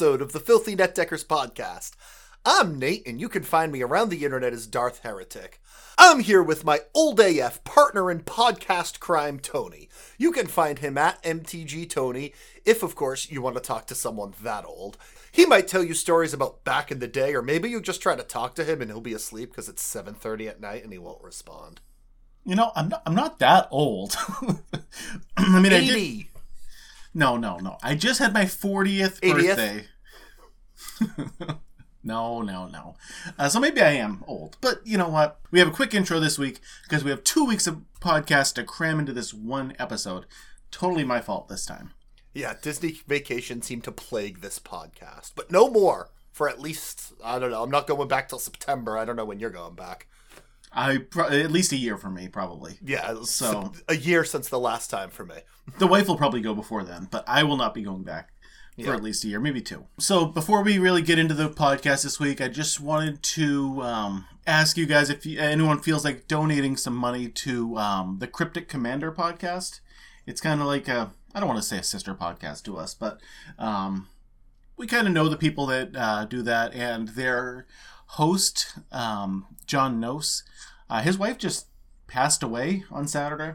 episode of the Filthy Netdeckers podcast. I'm Nate, and you can find me around the internet as Darth Heretic. I'm here with my old AF partner in podcast crime, Tony. You can find him at MTG Tony, if of course you want to talk to someone that old. He might tell you stories about back in the day, or maybe you just try to talk to him and he'll be asleep because it's 7:30 at night and he won't respond. You know, I'm not. I'm not that old. I mean, I did. 80. No, no, no. I just had my 40th 80th? birthday. no, no, no. Uh, so maybe I am old. But you know what? We have a quick intro this week because we have two weeks of podcast to cram into this one episode. Totally my fault this time. Yeah, Disney Vacation seemed to plague this podcast, but no more for at least I don't know. I'm not going back till September. I don't know when you're going back. I pro- at least a year for me, probably. Yeah, So- a year since the last time for me. The wife will probably go before then, but I will not be going back for at least a year, maybe two. So before we really get into the podcast this week, I just wanted to um, ask you guys if you, anyone feels like donating some money to um, the Cryptic Commander podcast. It's kind of like a I don't want to say a sister podcast to us, but um, we kind of know the people that uh, do that, and their host um, John Noce, uh, his wife just passed away on Saturday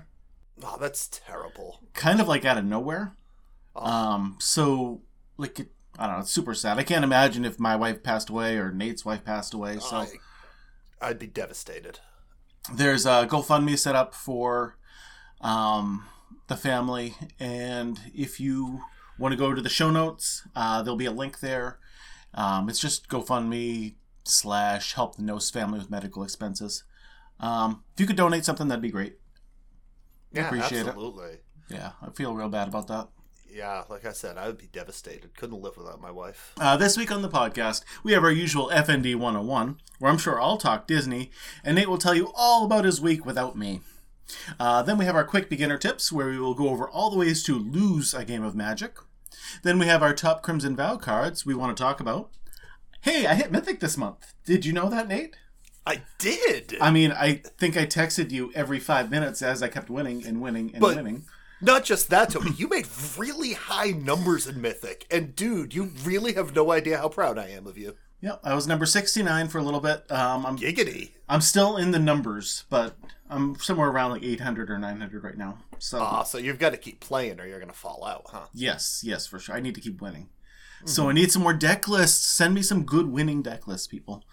Oh, that's terrible. kind of like out of nowhere. Oh. Um, so like it, I don't know, it's super sad. I can't imagine if my wife passed away or Nate's wife passed away. So I, I'd be devastated. there's a GoFundMe set up for um, the family, and if you want to go to the show notes, uh, there'll be a link there. Um, it's just GoFundMe slash help the Noce family with medical expenses. Um, if you could donate something, that'd be great. Yeah, appreciate it. absolutely. Yeah, I feel real bad about that. Yeah, like I said, I would be devastated. Couldn't live without my wife. Uh, this week on the podcast, we have our usual FND 101, where I'm sure I'll talk Disney, and Nate will tell you all about his week without me. Uh, then we have our quick beginner tips, where we will go over all the ways to lose a game of Magic. Then we have our top Crimson Vow cards we want to talk about. Hey, I hit Mythic this month. Did you know that, Nate? I did. I mean, I think I texted you every five minutes as I kept winning and winning and But- winning. Not just that, Tony. You made really high numbers in Mythic, and dude, you really have no idea how proud I am of you. Yep, I was number 69 for a little bit. Um, I'm Giggity. I'm still in the numbers, but I'm somewhere around like 800 or 900 right now. So Ah, so you've got to keep playing, or you're gonna fall out, huh? yes, yes, for sure. I need to keep winning. So I need some more deck lists. Send me some good winning deck lists, people.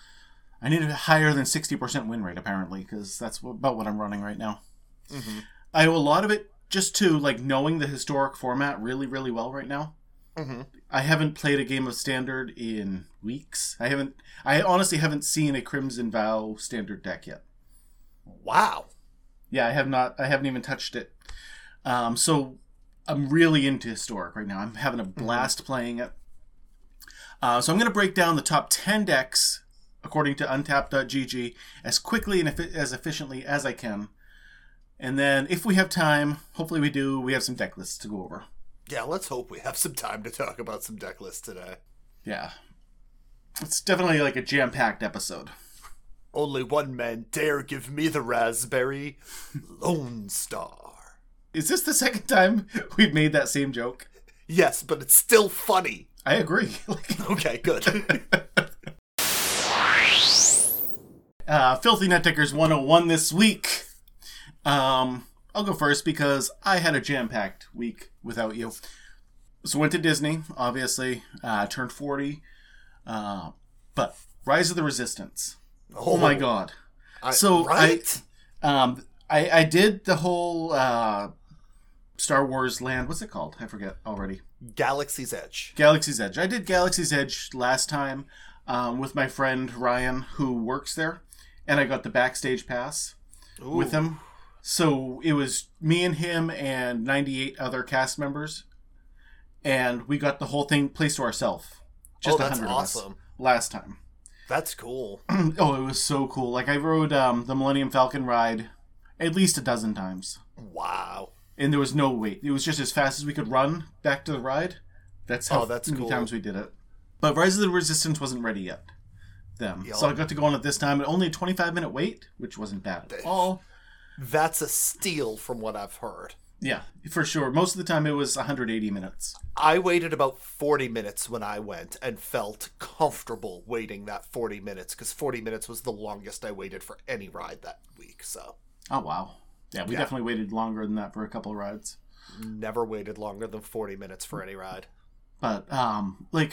I need a higher than 60% win rate apparently, because that's about what I'm running right now. I owe a lot of it just to like knowing the historic format really, really well right now. Mhm. I haven't played a game of standard in weeks. I haven't. I honestly haven't seen a Crimson Vow standard deck yet. Wow. Yeah, I have not. I haven't even touched it. Um, so I'm really into historic right now. I'm having a blast playing it. Uh, so I'm going to break down the top 10 decks according to Untapped.gg as quickly and as efficiently as I can. And then, if we have time, hopefully we do, we have some deck lists to go over. Yeah, let's hope we have some time to talk about some deck lists today. Yeah. It's definitely like a jam packed episode. Only one man dare give me the raspberry. Lone Star. Is this the second time we've made that same joke? Yes, but it's still funny. I agree. Okay, good. uh, Filthy Netdeckers 101 this week. Um, I'll go first because I had a jam packed week without you. So went to Disney, obviously, uh, turned 40. Uh, but Rise of the Resistance. Oh, my god. I- So, I- Um, I, I did the whole uh, Star Wars land. What's it called? I forget already. Galaxy's Edge. Galaxy's Edge. I did Galaxy's Edge last time um, with my friend Ryan, who works there, and I got the backstage pass with him. So it was me and him and 98 other cast members, and we got the whole thing placed to ourselves. Just oh, a that's hundred of us awesome. last time. That's cool. oh, it was so cool. Like I rode um, the Millennium Falcon ride at least a dozen times, Wow. and there was no wait. It was just as fast as we could run back to the ride. That's how Oh, that's many cool. times we did it. But Rise of the Resistance wasn't ready yet. Them, Yeah. so I got to go on it this time. At only a 25 minute wait, which wasn't bad at all. That's a steal from what I've heard. Yeah, for sure. Most of the time it was 180 minutes. I waited about 40 minutes when I went and felt comfortable waiting that 40 minutes because 40 minutes was the longest I waited for any ride that week. So, Oh wow. Yeah, we Yeah. definitely waited longer than that for a couple of rides. never waited longer than 40 minutes for any ride. But um like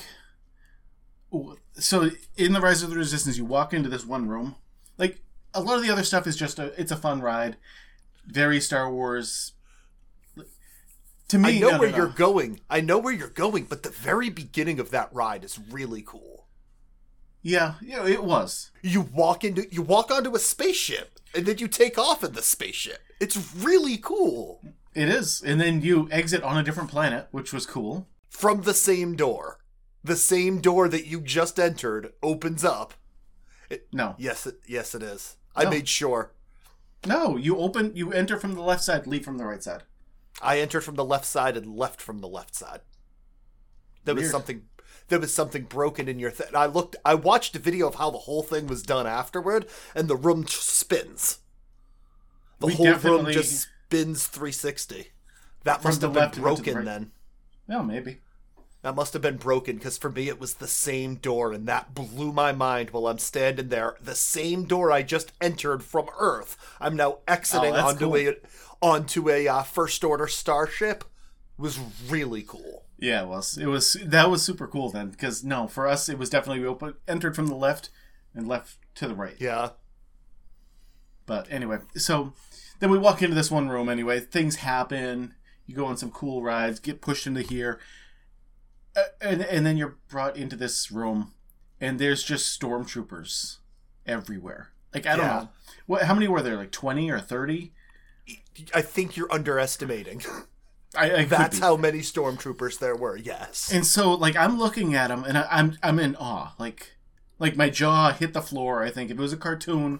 so in the Rise of the Resistance you walk into this one room. Like a lot of the other stuff is just a it's a fun ride. Very Star Wars. To me, I know no, no, where no. you're going. I know where you're going, but the very beginning of that ride is really cool. Yeah, yeah, it was. You walk into you walk onto a spaceship and then you take off in the spaceship. It's really cool. It is. And then you exit on a different planet, which was cool. From the same door. The same door that you just entered opens up. No. Yes, it, yes it is. I No. made sure. No, you open you enter from the left side, leave from the right side. I entered from the left side and left from the left side. There was something there was something broken in your thing. I looked I watched a video of how the whole thing was done afterward and the room t- spins. The We whole room just spins 360. That must have been left, it went to the broken right. then. No, maybe. That must have been broken because for me it was the same door, and that blew my mind while I'm standing there. The same door I just entered from Earth. I'm now exiting Oh, onto cool. a onto a uh, first order starship. Was really cool. Yeah, it was. It was that was super cool then because no, for us it was definitely we open, entered from the left and left to the right. Yeah, But anyway, so then we walk into this one room anyway. Things happen. You go on some cool rides, get pushed into here, uh, and and then you're brought into this room, and there's just stormtroopers everywhere. Like I don't Yeah. know, what? How many were there? Like twenty or thirty? I think you're underestimating. I, I That's how many stormtroopers there were. Yes. And so, like, I'm looking at them, and I, I'm I'm in awe. Like, like my jaw hit the floor. I think if it was a cartoon,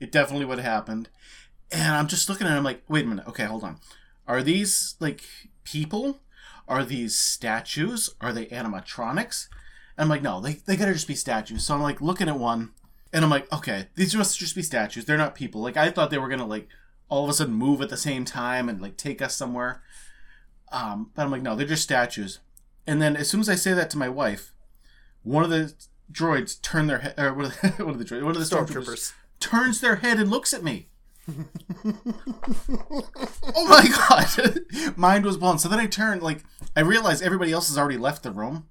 it definitely would have happened. And I'm just looking at him, like, wait a minute. Okay, hold on. Are these like people? Are these statues? Are they animatronics? And I'm like, no, they they gotta just be statues. So I'm like looking at one, and I'm like, okay, these must just be statues. They're not people. Like I thought they were gonna like all of a sudden move at the same time and like take us somewhere. Um, but I'm like, no, they're just statues. And then as soon as I say that to my wife, one of the droids turn their head, or what are the, what are the droids? One of the Stormtroopers. turns their head and looks at me. Oh my god, mind was blown. So then I turned, like I realized everybody else has already left the room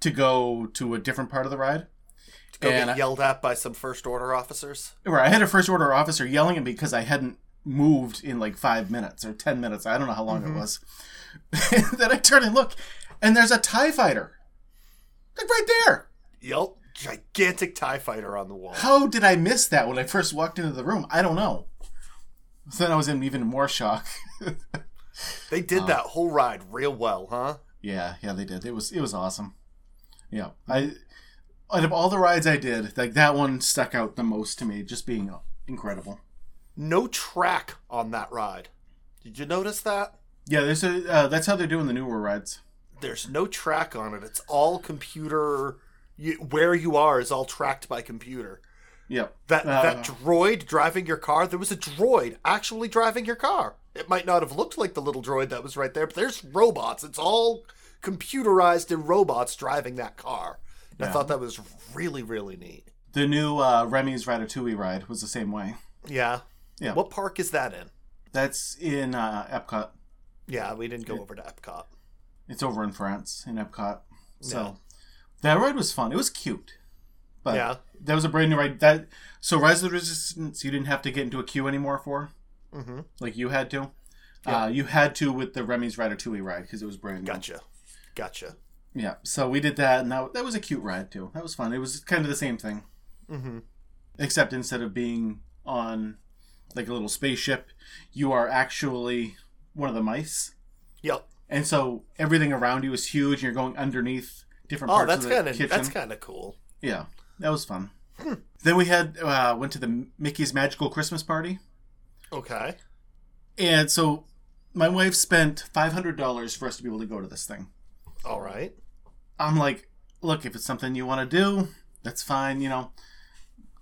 to go to a different part of the ride. To Go And get I- yelled at by some first order officers. Where I had a first order officer yelling at me because I hadn't moved in like five minutes or ten minutes. I don't know how long it mm-hmm. was. then I turn and look, and there's a Tie Fighter, like right there. Yep. Gigantic TIE fighter on the wall. How did I miss that when I first walked into the room? I don't know. So then I was in even more shock. They did that whole ride real well, huh? yeah, yeah, they did. It was it was awesome. Yeah, I out of all the rides I did, like that one stuck out the most to me, just being incredible. No track on that ride. Did you notice that? Yeah, there's a uh, that's how they're doing the newer rides. There's no track on it. It's all computer. You, where you are is all tracked by computer. Yep. That Uh, that droid driving your car. There was a droid actually driving your car. It might not have looked like the little droid that was right there, but there's robots. It's all computerized and robots driving that car. And I thought that was really really neat. The new uh, Remy's Ratatouille ride was the same way. Yeah. Yeah. What park is that in? That's in uh, Epcot. Yeah, we didn't go over to Epcot. It's over in France in Epcot. So Yeah. that ride was fun. It was cute. But Yeah. that was a brand new ride. That so Rise of the Resistance you didn't have to get into a queue anymore for, Mm-hmm. like you had to. Yeah. Uh, you had to with the Remy's Ratatouille ride because it was brand new. Gotcha. Gotcha. Yeah. So we did that, and that, that was a cute ride too. That was fun. It was kind of the same thing, Mm-hmm. except instead of being on like a little spaceship, you are actually one of the mice. Yep. And so everything around you is huge, and you're going underneath different Oh, parts that's of the kind of kitchen. that's kind of cool. Yeah, that was fun. Then we had uh, went to the Mickey's Magical Christmas Party, Okay. and so my wife spent five hundred dollars for us to be able to go to this thing. All right. I'm like, look, if it's something you want to do, that's fine. You know,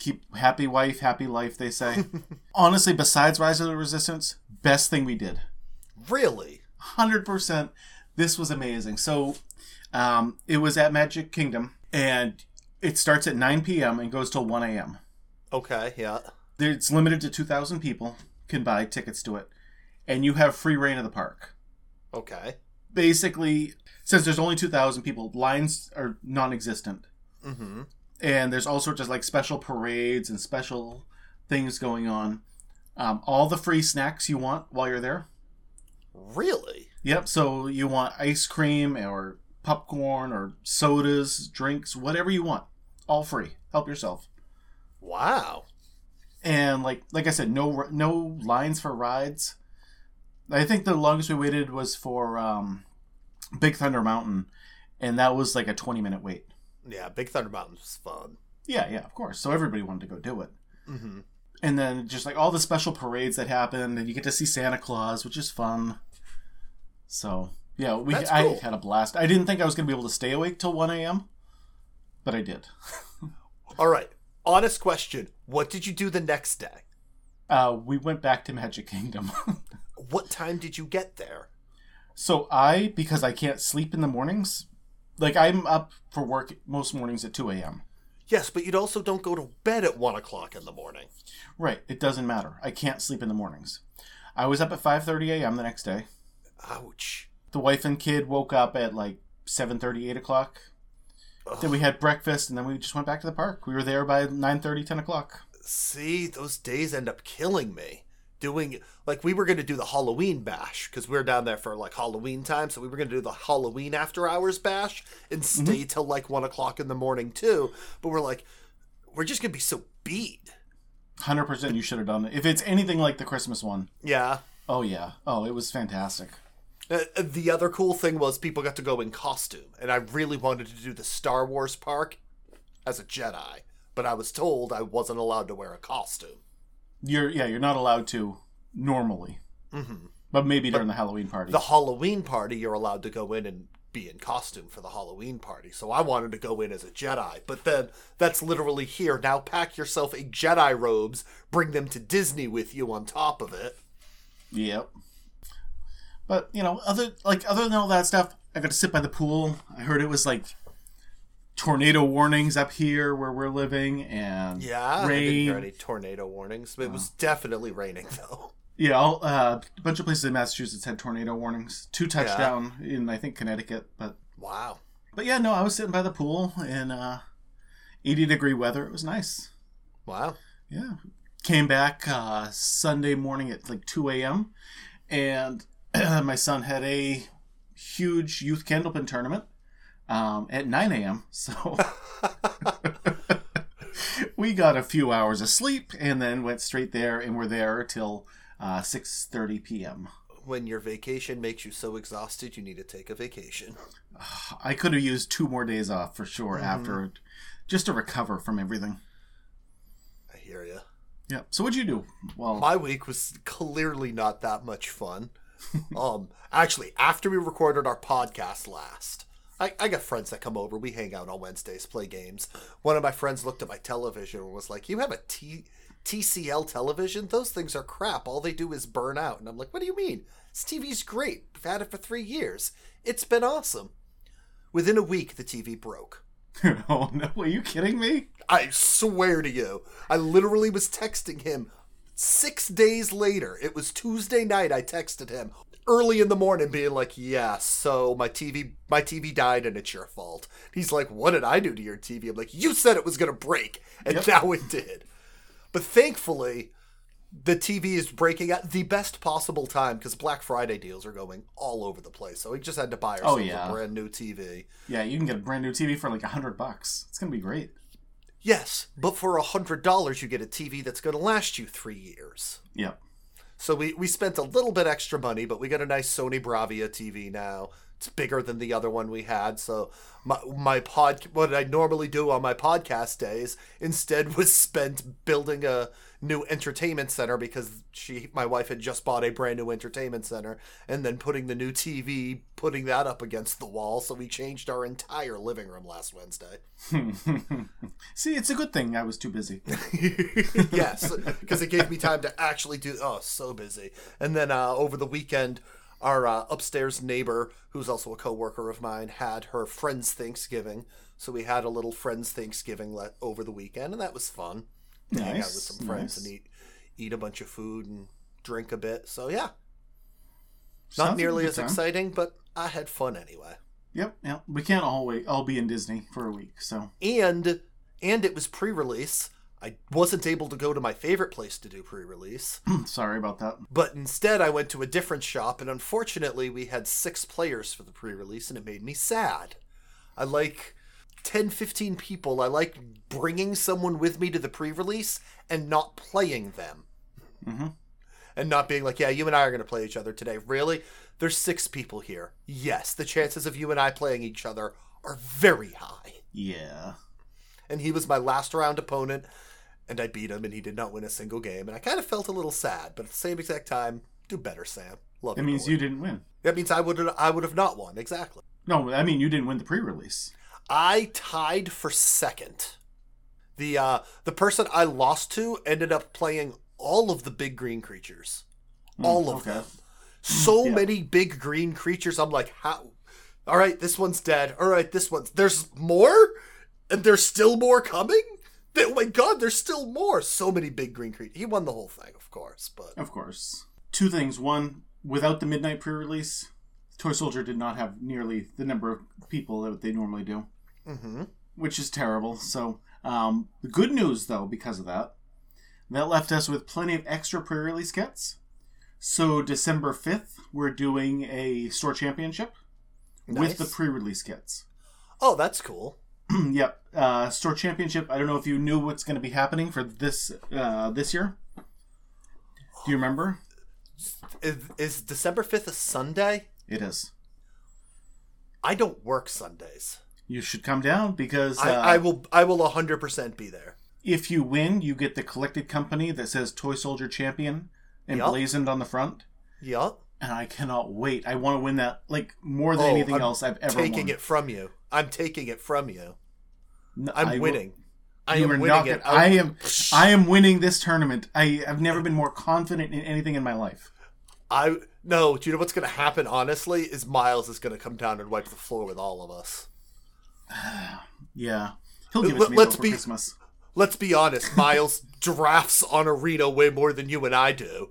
keep happy wife, happy life. They say. Honestly, besides Rise of the Resistance, best thing we did. Really? Hundred percent. This was amazing. So, um, it was at Magic Kingdom, and it starts at 9 p.m. and goes till 1 a.m. Okay, yeah. It's limited to 2,000 people can buy tickets to it, and you have free reign of the park. Okay. Basically, since there's only 2,000 people, lines are non-existent, Mm-hmm. and there's all sorts of like special parades and special things going on. Um, all the free snacks you want while you're there. Really? Yep. So you want ice cream or popcorn or sodas, drinks, whatever you want, all free. Help yourself. Wow. And like like I said, no no lines for rides. I think the longest we waited was for um, Big Thunder Mountain, and that was like a twenty minute wait. Yeah, Big Thunder Mountain was fun. Yeah, yeah, of course. So everybody wanted to go do it. Mm-hmm. And then just like all the special parades that happened, and you get to see Santa Claus, which is fun. So yeah, we That's I had a blast. I didn't think I was gonna be able to stay awake till one a.m., but I did. All right. Honest question. What did you do the next day? Uh, we went back to Magic Kingdom. What time did you get there? so I, because I can't sleep in the mornings, like I'm up for work most mornings at two a.m. Yes, but you'd also don't go to bed at one o'clock in the morning. Right, it doesn't matter. I can't sleep in the mornings. I was up at five thirty a.m. the next day. Ouch. The wife and kid woke up at like 7.30, 8 o'clock. Then we had breakfast, and then we just went back to the park. We were there by 9.30, 10 o'clock. See, those days end up killing me. Doing like we were going to do the Halloween bash because we are down there for like Halloween time, so we were going to do the Halloween after hours bash and mm-hmm. stay till like one o'clock in the morning too. But we're like, we're just gonna be so beat. 100% you should have done it. If it's anything like the Christmas one. Yeah. Oh, yeah. Oh, it was fantastic. Uh, the other cool thing was people got to go in costume, and I really wanted to do the Star Wars park as a Jedi, but I was told I wasn't allowed to wear a costume. You're Yeah, you're not allowed to normally. Mm-hmm. But maybe during the Halloween party. The Halloween party, you're allowed to go in and be in costume for the Halloween party. So I wanted to go in as a Jedi, but then that's literally here. Now pack yourself a Jedi robes, bring them to Disney with you on top of it. Yep. But you know, other like other than all that stuff, I got to sit by the pool. I heard it was like tornado warnings up here where we're living, and Yeah, I didn't hear any tornado warnings. It was definitely raining though. Yeah, uh, a bunch of places in Massachusetts had tornado warnings. Two touchdown in I think Connecticut, but Wow. but yeah, no, I was sitting by the pool in uh, 80 degree weather. It was nice. Wow. Yeah. Came back uh, Sunday morning at like 2 a.m. And my son had a huge youth candlepin tournament um, at 9 a.m. So we got a few hours of sleep and then went straight there and were there till uh, 6.30 p.m. When your vacation makes you so exhausted, you need to take a vacation. I could have used two more days off for sure after it, just to recover from everything. I hear you. Yeah. So what'd you do? Well, My week was clearly not that much fun. um, actually, after we recorded our podcast last, I, I got friends that come over. We hang out on Wednesdays, play games. One of my friends looked at my television and was like, "You have a T TCL television? Those things are crap. All they do is burn out." And I'm like, "What do you mean? This TV's great. We've had it for three years. It's been awesome." Within a week, the TV broke. oh no, are you kidding me? I swear to you. I literally was texting him six days later. It was Tuesday night. I texted him early in the morning, being like, "Yeah, so my TV, my TV died, and it's your fault." He's like, "What did I do to your TV?" I'm like, "You said it was gonna break, and Yep. now it did." But thankfully, the TV is breaking at the best possible time because Black Friday deals are going all over the place. So we just had to buy oh, ourselves yeah. a brand new TV. Yeah, you can get a brand new TV for like a hundred bucks. It's gonna be great. Yes, but for a hundred dollars, you get a TV that's going to last you three years. Yep. So we we spent a little bit extra money, but we got a nice Sony Bravia TV now. It's bigger than the other one we had. So my my pod what I normally do on my podcast days instead was spent building a new entertainment center because she my wife had just bought a brand new entertainment center and then putting the new TV putting that up against the wall so we changed our entire living room last Wednesday. See, it's a good thing I was too busy. yes, because it gave me time to actually do oh so busy. And then uh, over the weekend our uh, upstairs neighbor who's also a coworker of mine had her friends Thanksgiving. So we had a little friends Thanksgiving let over the weekend and that was fun. To hang out with some friends nice. and eat eat a bunch of food and drink a bit. So yeah, Sounds not nearly as time. exciting, but I had fun anyway. Yep, yep. We can't all wait. All be in Disney for a week, so And and it was pre-release. I wasn't able to go to my favorite place to do pre-release, sorry about that. but instead I went to a different shop and unfortunately we had 6 players for the pre-release and it made me sad. I like 10 15 people. I like bringing someone with me to the pre-release and not playing them. Mhm. And not being like, yeah, you and I are going to play each other today. Really? There's 6 people here. Yes, the chances of you and I playing each other are very high. Yeah. and he was my last round opponent and i beat him and he did not win a single game and i kind of felt a little sad but at the same exact time do better sam love That you, means you didn't win. that means i would i would have not won exactly No, I mean you didn't win the pre-release. I tied for second. The uh the person i lost to ended up playing all of the big green creatures. All of okay. them. So Yeah. many big green creatures. I'm like how all right this one's dead. All right this one's there's more? And there's still more coming? Oh my god there's still more. So many big green creatures he won the whole thing of course but Of course. Two things. One, without the midnight pre-release, Toy Soldier did not have nearly the number of people that they normally do, hmm which is terrible. So, um, the good news though, because of that, that left us with plenty of extra pre-release kits. So December fifth, we're doing a store championship with the pre-release kits. oh that's cool yep, uh, store championship. I don't know if you knew what's going to be happening for this uh, this year. Do you remember? is, is december 5th a sunday It is. i don't work sundays You should come down because uh, I, I will i will 100% be there if you win, you get the collected company that says Toy Soldier Champion emblazoned on the front. yup And I cannot wait. I want to win that like more than Oh, anything I'm else I've ever taking won. it from you i'm taking it from you i'm I will- winning i you am are winning not it I am. I am winning this tournament. I have never been more confident in anything in my life. I no. Do you know what's going to happen? Honestly, is Miles is going to come down and wipe the floor with all of us. Yeah, he'll give it to me let's be- Christmas. Let's be honest. Miles drafts on Arena way more than you and I do.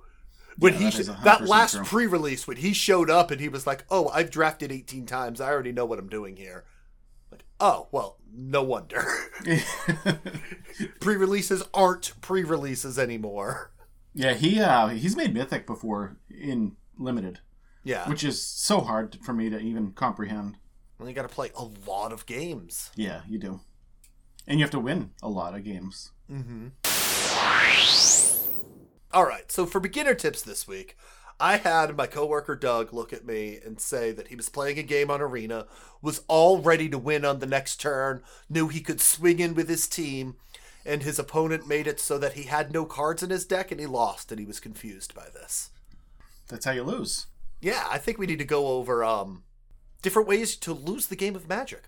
When Yeah, he that sh- is 100% that last true. pre-release when he showed up and he was like, "Oh, I've drafted 18 times. I already know what I'm doing here." Like, "Oh, well, no wonder." pre-releases aren't pre-releases anymore. yeah, he uh, he's made Mythic before in limited, Yeah. which is so hard for me to even comprehend. Well, you got to play a lot of games. Yeah, you do, and you have to win a lot of games. Mm-hmm. All right, so for beginner tips this week, I had my coworker Doug look at me and say that he was playing a game on Arena, was all ready to win on the next turn, knew he could swing in with his team, and his opponent made it so that he had no cards in his deck and he lost and he was confused by this. That's how you lose. Yeah, I think we need to go over um different ways to lose the game of Magic.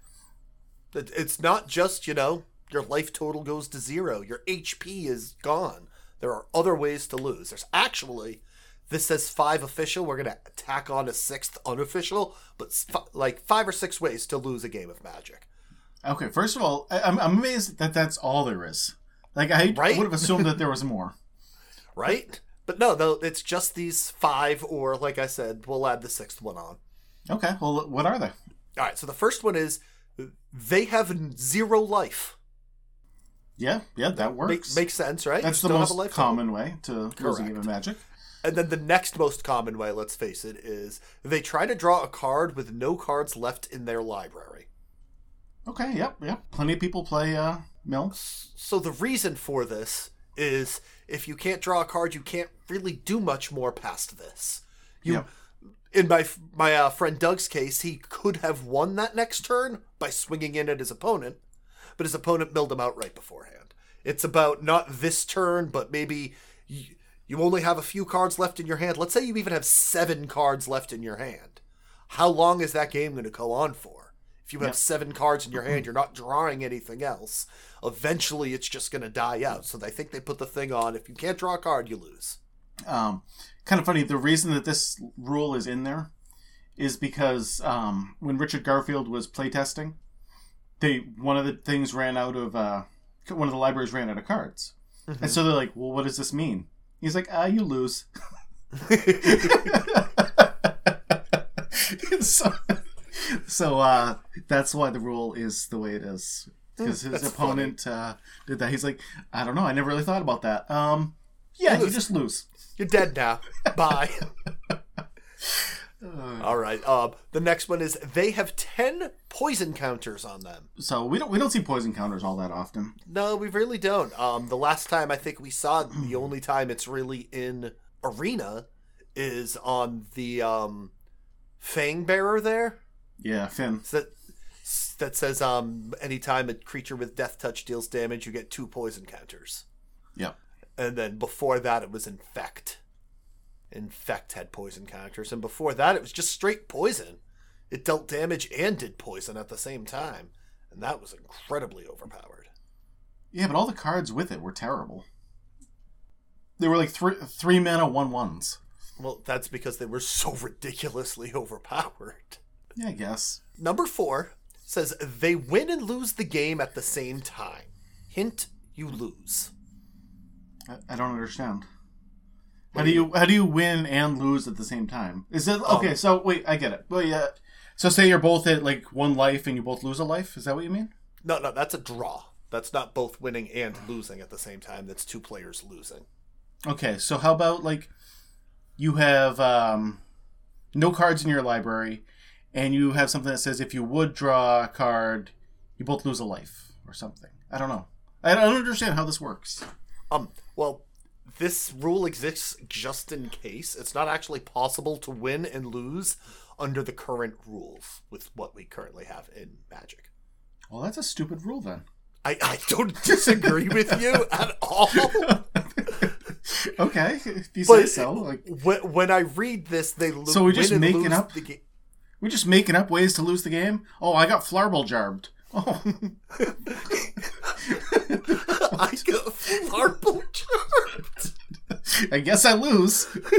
It's not just, you know, your life total goes to zero, your HP is gone. There are other ways to lose. There's actually this says five official. We're gonna tack on a sixth unofficial, but fi- like five or six ways to lose a game of Magic. Okay, first of all, I, I'm, I'm amazed that that's all there is. Like I, Right? would have assumed that there was more. Right? But no, though it's just these five, or like I said, we'll add the sixth one on. Okay, well, what are they? All right. So the first one is they have zero life. Yeah, yeah, that works. Makes makes sense, right? That's the still have a most common way to lose a game of Magic. And then the next most common way, let's face it, is they try to draw a card with no cards left in their library. Okay, yep, yep. Plenty of people play uh, Mill. So the reason for this is if you can't draw a card, you can't really do much more past this. You, Yep. In my my uh, friend Doug's case, he could have won that next turn by swinging in at his opponent, but his opponent milled him out right beforehand. It's about not this turn, but maybe you, you only have a few cards left in your hand. Let's say you even have seven cards left in your hand. How long is that game going to go on for? If you have Yep. seven cards in your hand, you're not drawing anything else. Eventually, it's just going to die out. So I think they put the thing on. If you can't draw a card, you lose. Um, kind of funny. The reason that this rule is in there is because um, when Richard Garfield was playtesting, they one of the things ran out of uh, one of the libraries ran out of cards, and so they're like, "Well, what does this mean?" He's like, "Ah, you lose." so, so uh, that's why the rule is the way it is. Because his That's opponent uh, did that. He's like, I don't know. I never really thought about that. Um, yeah, You you just lose. You're dead now. Bye. All right. Um, the next one is they have ten poison counters on them. So we don't we don't see poison counters all that often. No, we really don't. Um, the last time I think we saw it, the only time it's really in arena is on the um, Fang Bearer there. Yeah, Fynn. So that that says um, anytime a creature with Death Touch deals damage, you get two poison counters. Yep. And then before that, it was Infect. Infect had poison counters, and before that, it was just straight poison. It dealt damage and did poison at the same time, and that was incredibly overpowered. Yeah, but all the cards with it were terrible. They were like three three mana one ones. Well, that's because they were so ridiculously overpowered. Yeah, I guess. Number four says they win and lose the game at the same time. Hint: you lose. I, I don't understand. How do you how do you win and lose at the same time? Is it okay? Um, so wait, I get it. Well, yeah. So say you're both at like one life and you both lose a life. Is that what you mean? No, no, that's a draw. That's not both winning and losing at the same time. That's two players losing. Okay, so how about like you have um, no cards in your library, and you have something that says if you would draw a card, you both lose a life or something. I don't know. I don't understand how this works. Um, well, this rule exists just in case. It's not actually possible to win and lose under the current rules with what we currently have in Magic. Well, that's a stupid rule then. I, I don't disagree with you at all. okay, if you say so. Like when, when I read this, they lo- So we're just making up- the game. we're just making up ways to lose the game. Oh, I got Flarble jarbed. Oh, I got Flarble Jarbed. I guess I lose.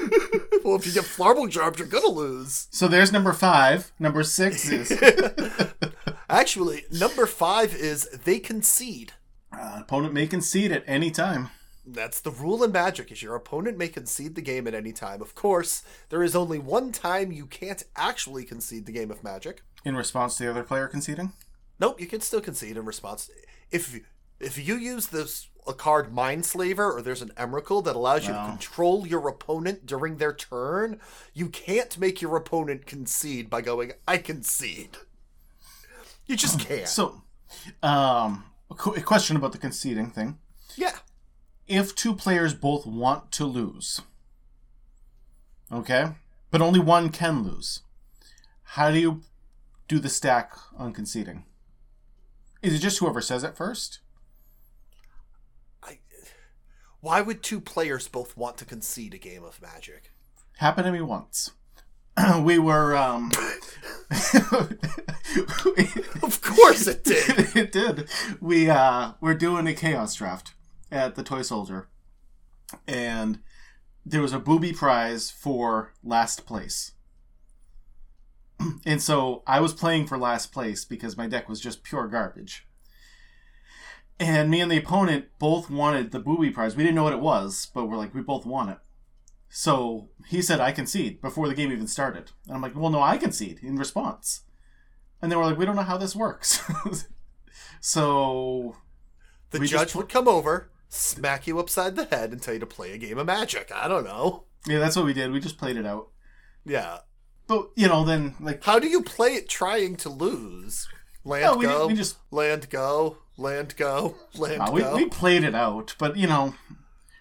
well, if you get Flarble Jarbed, you're gonna lose. So there's number five. Number six is Actually, number five is they concede. uh, opponent may concede at any time. That's the rule in Magic: is your opponent may concede the game at any time. Of course, there is only one time you can't actually concede the game of Magic. In response to the other player conceding. Nope, you can still concede in response. If if you use this a card Mindslaver or there's an Emrakul that allows you to control your opponent during their turn, you can't make your opponent concede by going I concede. You just can't. So, um, a question about the conceding thing. yeah. If two players both want to lose, okay, but only one can lose, how do you do the stack on conceding? Is it just whoever says it first? I, why would two players both want to concede a game of Magic? Happened to me once. we were um Of course it did. it did. We uh we're doing a chaos draft at the Toy Soldier. And there was a booby prize for last place. And so I was playing for last place because my deck was just pure garbage. And me and the opponent both wanted the booby prize. We didn't know what it was, but we're like, we both want it. So he said, I concede before the game even started. And I'm like, well, no, I concede in response. And they we're like, we don't know how this works. so The We just judge would come over, smack you upside the head, and tell you to play a game of Magic. I don't know. yeah, that's what we did. We just played it out. Yeah. But you know, then like How do you play it trying to lose? Land No, we go, didn't- we just- land go, land go, land we, go. we played it out. But you know,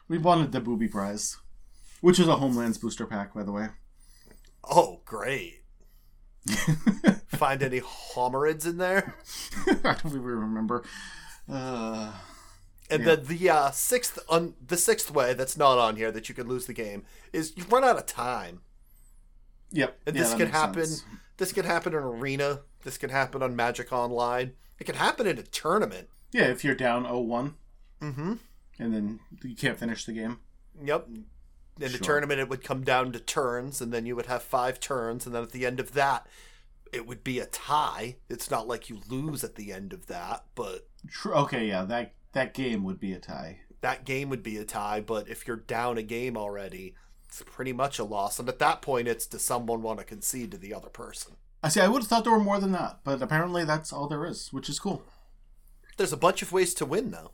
we wanted the booby prize, which is a Homelands booster pack, by the way. Oh, great. Find any homerids in there? I don't even remember. Uh, And Yeah. then the uh, sixth on the sixth way that's not on here that you could lose the game is you run out of time. Yep. And Yeah, this could happen. sense. This could happen in arena. This can happen on Magic Online. It can happen in a tournament. Yeah, if you're down 0-1 Mm-hmm. and then you can't finish the game. Yep. In the tournament, it would come down to turns, and then you would have five turns, and then at the end of that, it would be a tie. It's not like you lose at the end of that, but Okay, yeah, that that game would be a tie. that game would be a tie. But if you're down a game already, it's pretty much a loss. And at that point, it's does someone want to concede to the other person? I see. I would have thought there were more than that, but apparently that's all there is, which is cool. There's a bunch of ways to win, though.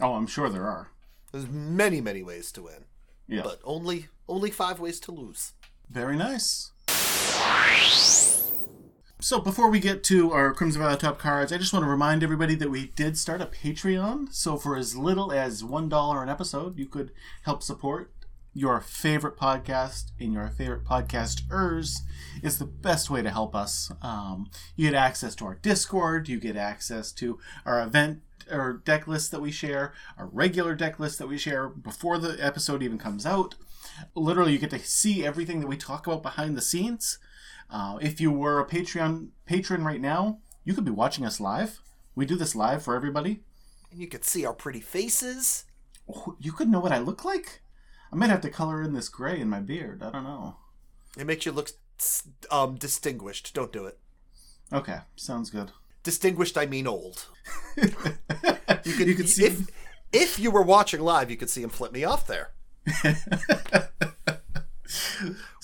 Oh, I'm sure there are. There's many, many ways to win, Yeah. but only only five ways to lose. Very nice. So before we get to our Crimson Vow top cards, I just want to remind everybody that we did start a Patreon. So for as little as one dollar an episode, you could help support your favorite podcast and your favorite podcasters is the best way to help us. Um, you get access to our Discord, you get access to our event or deck list that we share, our regular deck list that we share before the episode even comes out. Literally, you get to see everything that we talk about behind the scenes. Uh, if you were a Patreon patron right now, you could be watching us live. We do this live for everybody. And you could see our pretty faces. Oh, You could know what I look like. I might have to color in this gray in my beard. I don't know. It makes you look um distinguished. Don't do it. Okay, sounds good. Distinguished, I mean old. you could, you could see. if if you were watching live, you could see him flip me off there,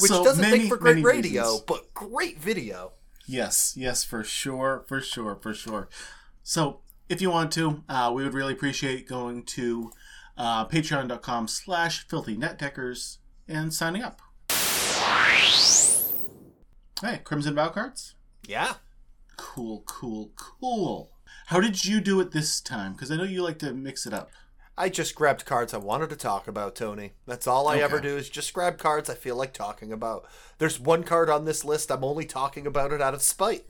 which So doesn't many, make for great radio, reasons. but great video. Yes, yes, for sure, for sure, for sure. So, if you want to, uh, we would really appreciate going to uh, patreon.com slash filthy netdeckers and signing up. Hey, Crimson Vow cards? Yeah, Cool, cool, cool. How did you do it this time? Because I know you like to mix it up. I just grabbed cards I wanted to talk about, Tony. That's all I ever do is just grab cards I feel like talking about. There's one card on this list I'm only talking about it out of spite.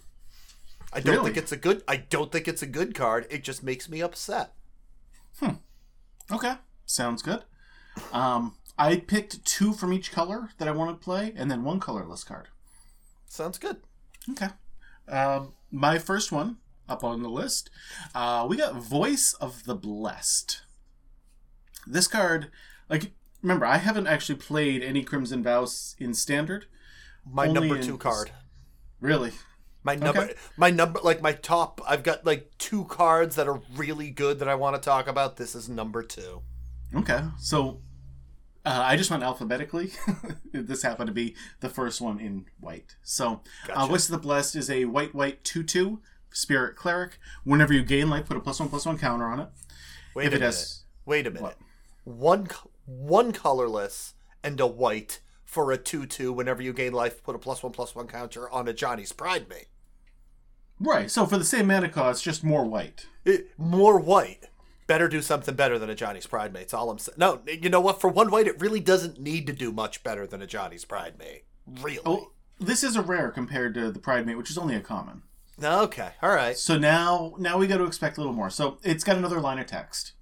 I don't Really? think it's a good. I don't think it's a good card. It just makes me upset. Okay, sounds good. Um, I picked two from each color that I want to play, and then one colorless card. Sounds good. Okay. Um, my first one up on the list, uh, we got Voice of the Blessed. This card, like, remember, I haven't actually played any Crimson Vows in Standard. My number in- two card. Really? My number, Okay. my number, like my top. I've got like two cards that are really good that I want to talk about. This is number two. Okay. So, uh, I just went alphabetically. this happened to be the first one in white. So, uh, Voice of the Blessed is a white, white 2 2 Spirit Cleric. Whenever you gain life, put a plus one, plus one counter on it. Wait If a it minute. has- Wait a minute. What? One, one colorless and a white for a two-two. Whenever you gain life, put a plus one plus one counter on Ajani's Pridemate. Right. So, for the same mana cost, just more white. It, more white. Better do something better than Ajani's Pridemate's all I'm saying. No, you know what? For one white, it really doesn't need to do much better than Ajani's Pridemate. Really? Oh, this is a rare compared to the Pridemate, which is only a common. Okay, all right. So now, now we got to expect a little more. So it's got another line of text.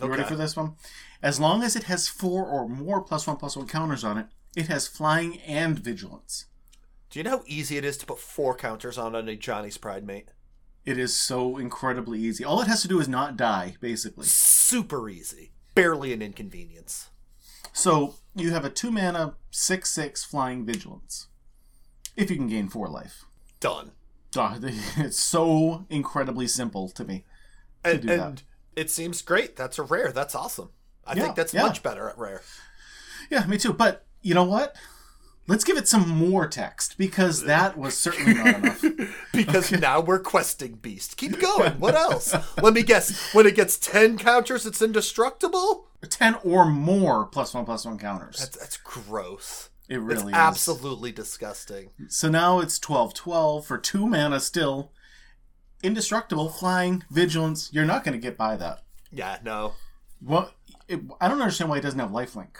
You ready for this one? As long as it has four or more plus one plus one counters on it, it has flying and vigilance. Do you know how easy it is to put four counters on Ajani's Pridemate? It is so incredibly easy. All it has to do is not die, basically. Super easy. Barely an inconvenience. So you have a two mana six six flying vigilance. If you can gain four life. Done. Duh, It's so incredibly simple to me. And, do that. and it seems great. That's a rare. That's awesome. I Yeah, think that's yeah. much better at rare. Yeah, me too. But you know what? Let's give it some more text because that was certainly not enough. Because now we're questing Beast. Keep going. What else? Let me guess. When it gets 10 counters, it's indestructible? Ten or more plus one plus one counters. That's, that's gross. it It's really is. absolutely disgusting. So now it's 12 12 for two mana still. Indestructible, flying, vigilance. You're not going to get by that. Yeah, no. Well, it, I don't understand why it doesn't have lifelink.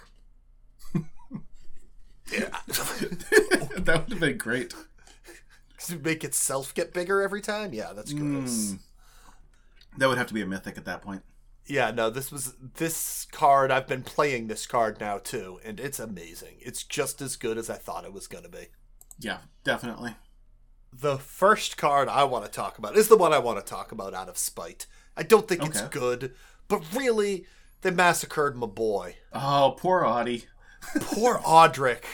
that would have been great. to make itself get bigger every time? Yeah, that's gross. Mm. That would have to be a mythic at that point. Yeah, no, this was this card. I've been playing this card now too, and it's amazing. It's just as good as I thought it was going to be. Yeah, definitely. The first card I want to talk about is the one I want to talk about out of spite. I don't think it's good, but really, they massacred my boy. Oh, poor Audie. Poor Odric.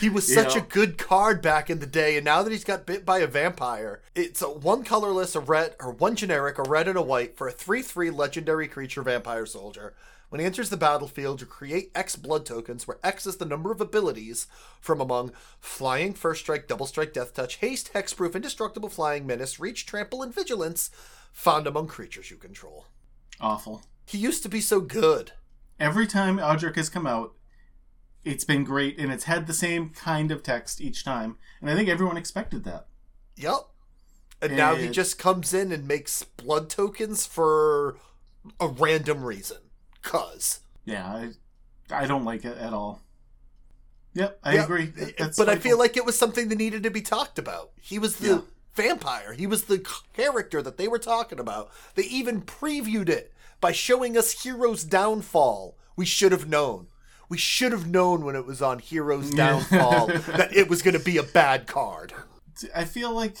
He was such Yeah. a good card back in the day, and now that he's got bit by a vampire, it's a one colorless, a red, or one generic, a red and a white for a 3 3 legendary creature vampire soldier. When he enters the battlefield, you create X blood tokens, where X is the number of abilities from among Flying, First Strike, Double Strike, Death Touch, Haste, Hexproof, Indestructible Flying, Menace, Reach, Trample, and Vigilance found among creatures you control. Awful. He used to be so good. Every time Odric has come out, it's been great, and it's had the same kind of text each time. And I think everyone expected that. Yep. And now he just comes in and makes blood tokens for a random reason. Cuz. Yeah, I, I don't like it at all. Yep, I Yeah, agree. Eh, That's but I feel like it was something that needed to be talked about. He was the Yeah. vampire. He was the character that they were talking about. They even previewed it by showing us Hero's Downfall. We should have known. We should have known when it was on Hero's Downfall that it was going to be a bad card. I feel like,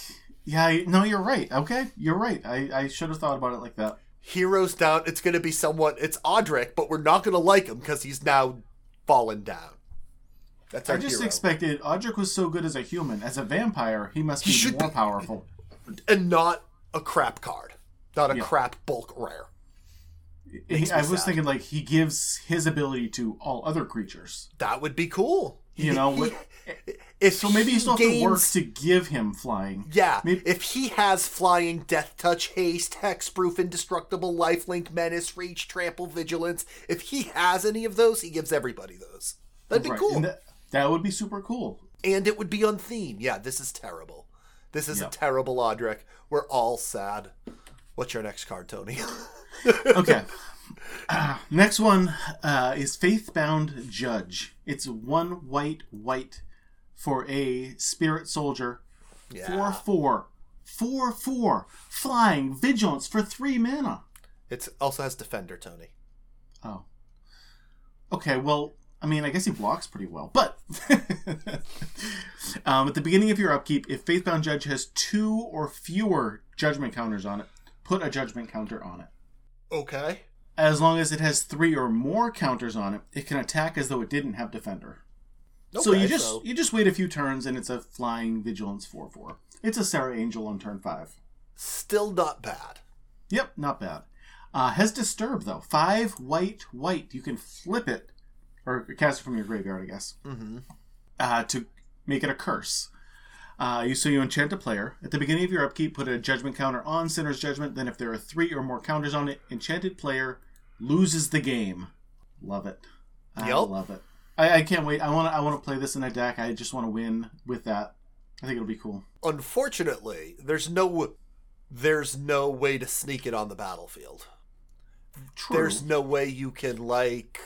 yeah, no, you're right. Okay, you're right. I, I should have thought about it like that. Heroes down. It's going to be someone. It's Odric, but we're not going to like him because he's now fallen down. That's our I just hero. expected Odric was so good as a human. As a vampire, he must be He more be- powerful. and not a crap card, not a Yeah. crap bulk rare. He- I was sad. thinking like he gives his ability to all other creatures. That would be cool. You know, with- if so maybe he still have to work to give him flying. Yeah, Maybe- if he has flying, death touch, haste, hexproof, indestructible, lifelink, menace, reach, trample, vigilance. If he has any of those, he gives everybody those. That'd be Right, cool. that, that would be super cool. and it would be on theme. Yeah, this is terrible. This is Yeah. a terrible Odric. We're all sad. What's your next card, Tony? Okay. Uh, next one uh, is Faithbound Judge. It's one white white for a spirit soldier. yeah. Four four. Four four. Flying vigilance for three mana. It also has Defender, Tony. Oh. Okay, well, I mean, I guess he blocks pretty well. But um, at the beginning of your upkeep, if Faithbound Judge has two or fewer judgment counters on it, put a judgment counter on it. Okay. As long as it has three or more counters on it, it can attack as though it didn't have defender. so you just you just wait a few turns and it's a flying vigilance four four. It's a Serra Angel on turn five. still not bad. Yep, not bad. Uh, has disturb though. Five white white. You can flip it or cast it from your graveyard, I guess, Mm-hmm. uh, to make it a curse. Uh, you so you enchant a player at the beginning of your upkeep. Put a judgment counter on Sinner's Judgment. Then, if there are three or more counters on it, enchanted player loses the game. Love it. I Yup. love it. I, I can't wait. I want to. I want to play this in a deck. I just want to win with that. I think it'll be cool. Unfortunately, there's no there's no way to sneak it on the battlefield. True. There's no way you can like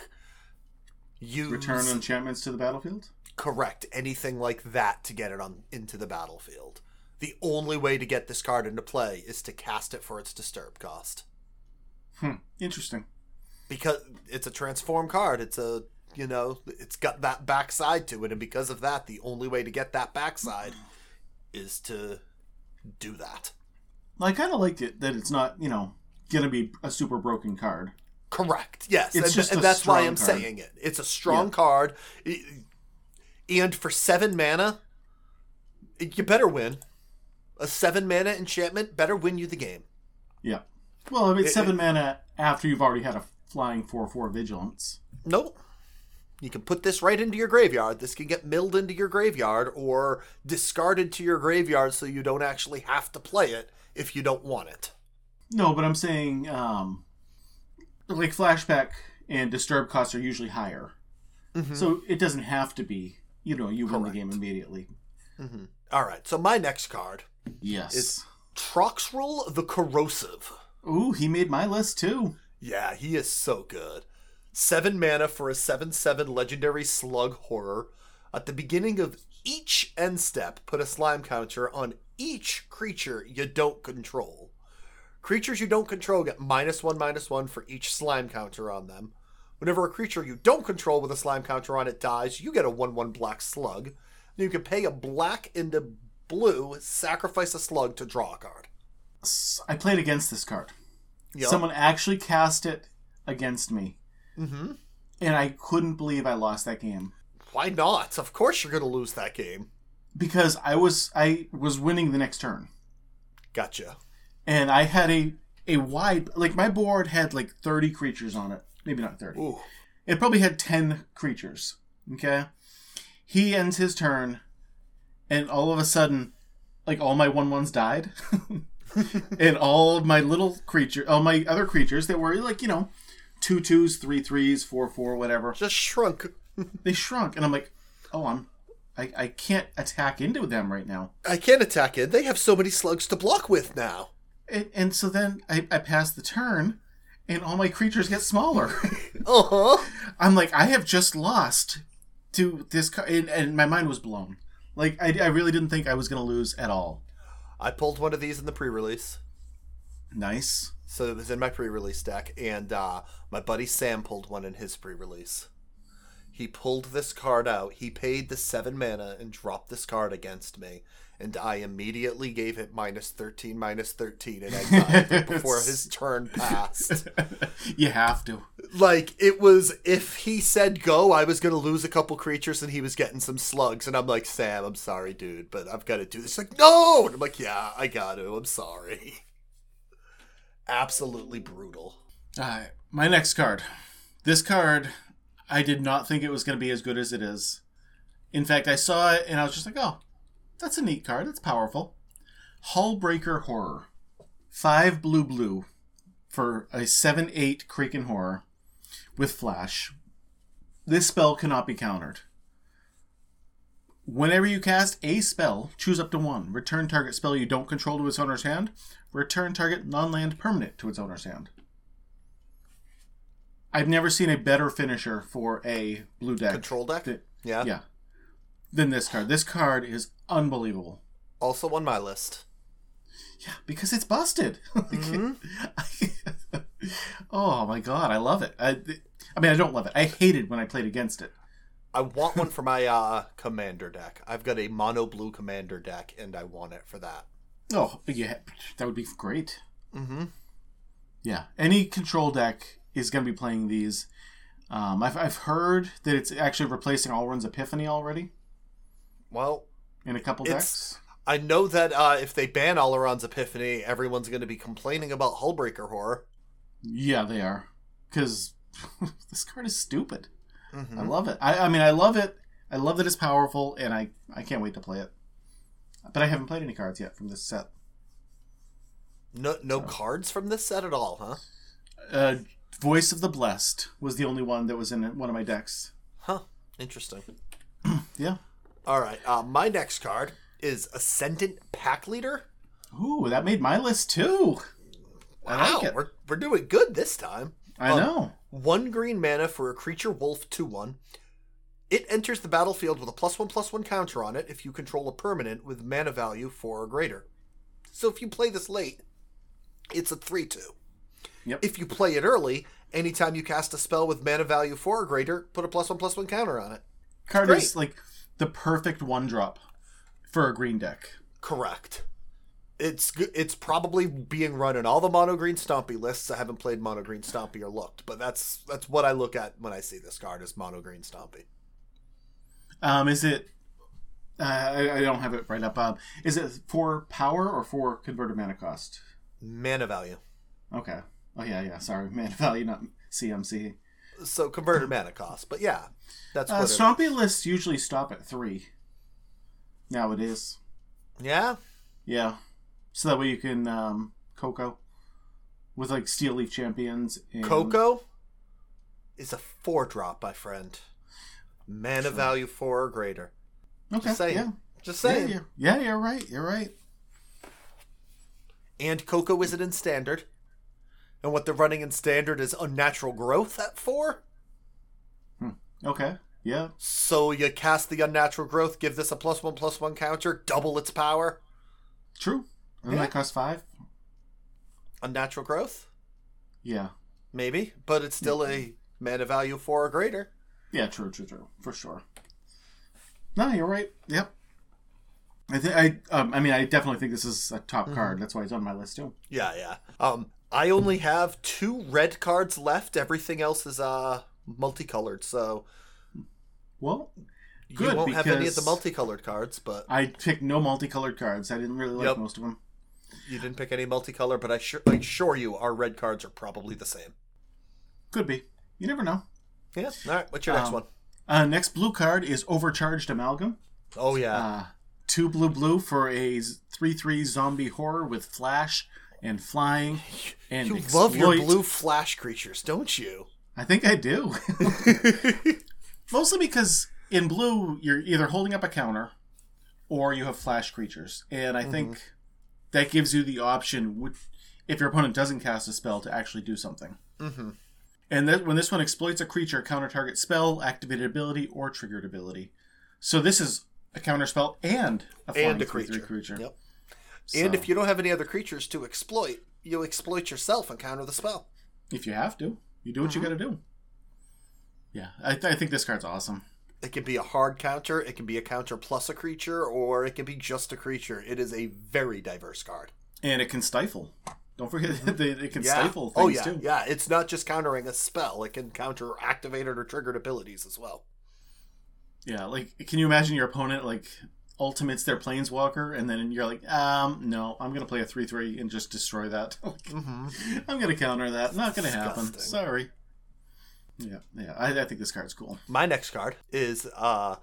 use Return enchantments to the battlefield. Correct anything like that to get it on into the battlefield. The only way to get this card into play is to cast it for its disturb cost. Hmm. Interesting. Because it's a transform card. It's a you know, it's got that backside to it, and because of that, the only way to get that backside is to do that. I kind of liked it that it's not, you know, gonna be a super broken card. Correct. Yes, It's and, just and that's why I'm card. saying it. It's a strong Yeah. card, and for seven mana, you better win. A seven mana enchantment better win you the game. Yeah. Well, it's It- seven mana after you've already had a flying four four vigilance. Nope. You can put this right into your graveyard. This can get milled into your graveyard or discarded to your graveyard so you don't actually have to play it if you don't want it. No, but I'm saying, um, like flashback and disturb costs are usually higher, Mhm. so it doesn't have to be. You know, you win the game immediately. Mm-hmm. All right, so my next card Yes. is Toxrill the Corrosive. Ooh, he made my list too. Yeah, he is so good. Seven mana for a 7 7 legendary slug horror. At the beginning of each end step, put a slime counter on each creature you don't control. Creatures you don't control get minus one, minus one for each slime counter on them. Whenever a creature you don't control with a slime counter on it dies, you get a 1 1 black slug. Then you can pay a black into blue, sacrifice a slug to draw a card. I played against this card. Yup. Someone actually cast it against me, Mm-hmm. and I couldn't believe I lost that game Why not? Of course you're going to lose that game. because I was I was winning the next turn, Gotcha. and I had a a wide like my board had like thirty creatures on it, maybe not thirty. Ooh. It probably had 10 creatures. Okay? He ends his turn, and all of a sudden, like all my 1 1s died. and all of my little creature, all my other creatures that were like, you know, two twos, three threes, four four, whatever, Just shrunk. they shrunk. And I'm like, oh, I'm. I, I can't attack into them right now. I can't attack it. They have so many slugs to block with now. And, and so then I, I pass the turn, and all my creatures get smaller. Uh huh. I'm like, I have just lost to this, car- and, and my mind was blown. Like, I, I really didn't think I was going to lose at all. I pulled one of these in the pre release. Nice. So it was in my pre release deck, and uh, my buddy Sam pulled one in his pre release. He pulled this card out. He paid the seven mana and dropped this card against me. And I immediately gave it minus 13, minus 13, and exiled it before his turn passed. you have to. like it was if he said go i was gonna lose a couple creatures and he was getting some slugs and i'm like sam i'm sorry dude but i've got to do this He's like no and i'm like yeah i got to i'm sorry absolutely brutal All right, my next card. This card, I did not think it was going to be as good as it is. In fact, I saw it and I was just like, oh, that's a neat card. That's powerful. Hullbreaker Horror. Five blue blue for a 7 8 Kraken Horror with Flash. This spell cannot be countered. Whenever you cast a spell, choose up to one. Return target spell you don't control to its owner's hand. Return target non land permanent to its owner's hand. I've never seen a better finisher for a blue deck. control deck Th- yeah. yeah. Than this card. This card is unbelievable. also on my list Yeah, because it's busted. Mhm. oh my god, I love it. I, I mean, I don't love it. I hated when I played against it. i want one for my uh commander deck i've got a mono blue commander deck and i want it for that Oh, yeah, that would be great. mm-hmm Yeah, any control deck is going to be playing these. Um, I've, I've heard that it's actually replacing Alrund's Epiphany already well in a couple decks. I know that uh, if they ban Alrund's Epiphany, everyone's going to be complaining about Hullbreaker Horror. Yeah, they are. Because this card is stupid. Mm-hmm. I love it. I, I mean, I love it. I love that it's powerful, and I, I can't wait to play it. But I haven't played any cards yet from this set. No, no cards from this set at all, huh? Uh, Voice of the Blessed was the only one that was in one of my decks. Huh. Interesting. Yeah. All right. Uh, my next card is Ascendant Pack Leader. Ooh, that made my list too. I Wow, like it. we're we're doing good this time. I Um, know. One green mana for a creature wolf two one. It enters the battlefield with a plus one plus one counter on it if you control a permanent with mana value four or greater. So if you play this late, it's a three two. Yep. If you play it early, anytime you cast a spell with mana value four or greater, put a plus one plus one counter on it. Card is like the perfect one drop for a green deck. Correct. It's it's probably being run in all the mono green stompy lists. I haven't played mono green stompy or looked, but that's that's what I look at when I see this card is mono green stompy. Um, is it? Uh, I, I don't have it right up. Um, is it for power or for converted mana cost? Mana value. Okay. Oh yeah, yeah. Sorry, mana value, not CMC. So converted mana cost, but yeah, that's Uh, what. it- Stompy lists usually stop at three. Nowadays, yeah, yeah. So that way you can um, Coco with like Steel Leaf Champions. And... Coco is a four drop, my friend. Mana value four or greater. Okay. Just saying. Yeah. Just Yeah, saying. you're, yeah, you're right. You're right. And Coco isn't in standard. And what they're running in standard is unnatural growth at four. Okay. Yeah. So you cast the unnatural growth, give this a plus one plus one counter, double its power. True. And Yeah. that costs five. Unnatural growth, Yeah. maybe, but it's still a mana value four or greater. Yeah, true, true, true, for sure. No, you're right. Yep. I think I. Um, I mean, I definitely think this is a top card. That's why it's on my list too. Yeah, yeah. Um, I only have two red cards left. Everything else is uh multicolored, so Well, you won't have any of the multicolored cards. But I picked no multicolored cards. I didn't really like Yep. most of them. you didn't pick any multicolor. But I sure, I assure you, our red cards are probably the same. Could be. You never know. Yeah. All right. What's your next Um, one? Uh, next blue card is Overcharged Amalgam. Oh yeah. Uh, two blue blue for a three three zombie horror with flash and flying and you love your blue flash creatures, don't you? I think I do. Mostly because in blue you're either holding up a counter or you have flash creatures, and I think that gives you the option, which, if your opponent doesn't cast a spell, to actually do something. mm-hmm. And that when this one exploits a creature, counter target spell, activated ability, or triggered ability. So this is a counter spell and a flying And a creature. creature. Yep. So, And if you don't have any other creatures to exploit, you exploit yourself and counter the spell. if you have to, you do what Mm-hmm. you got to do. Yeah, I, th- I think this card's awesome. It can be a hard counter, it can be a counter plus a creature, or it can be just a creature. It is a very diverse card. And it can stifle. Don't forget that it can Yeah. stifle things oh yeah, too. yeah. It's not just countering a spell; it can counter activated or triggered abilities as well. Yeah, like can you imagine your opponent like ultimates their planeswalker and then you're like, um, no, I'm gonna play a three three and just destroy that. Mm-hmm. I'm gonna counter that. Not gonna happen. Disgusting. Sorry. Yeah, yeah. I, I think this card's cool. My next card is uh,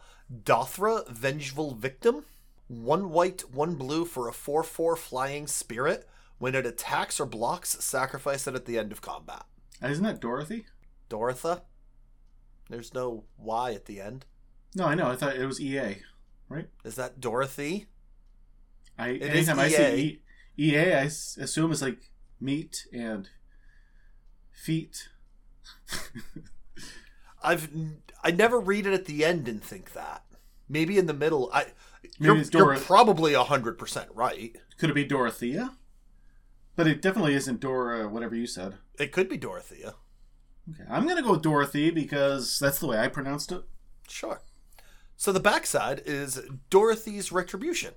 Dothra, Vengeful Victim. One white, one blue for a 4 4 flying spirit. When it attacks or blocks, sacrifice it at the end of combat. Isn't that Dorothy? Dorotha? There's no Y at the end. No, I know. I thought it was EA. Is that Dorothy? I It is anytime I see EA. E- EA, I assume it's like meat and feet. I've I never read it at the end and think that. Maybe in the middle. I Maybe you're, you're probably hundred percent right. Could it be Dorothea? But it definitely isn't Dora, whatever you said. It could be Dorothea. Okay, I'm gonna go with Dorothy because that's the way I pronounced it. Sure. So the backside is Dorothy's Retribution,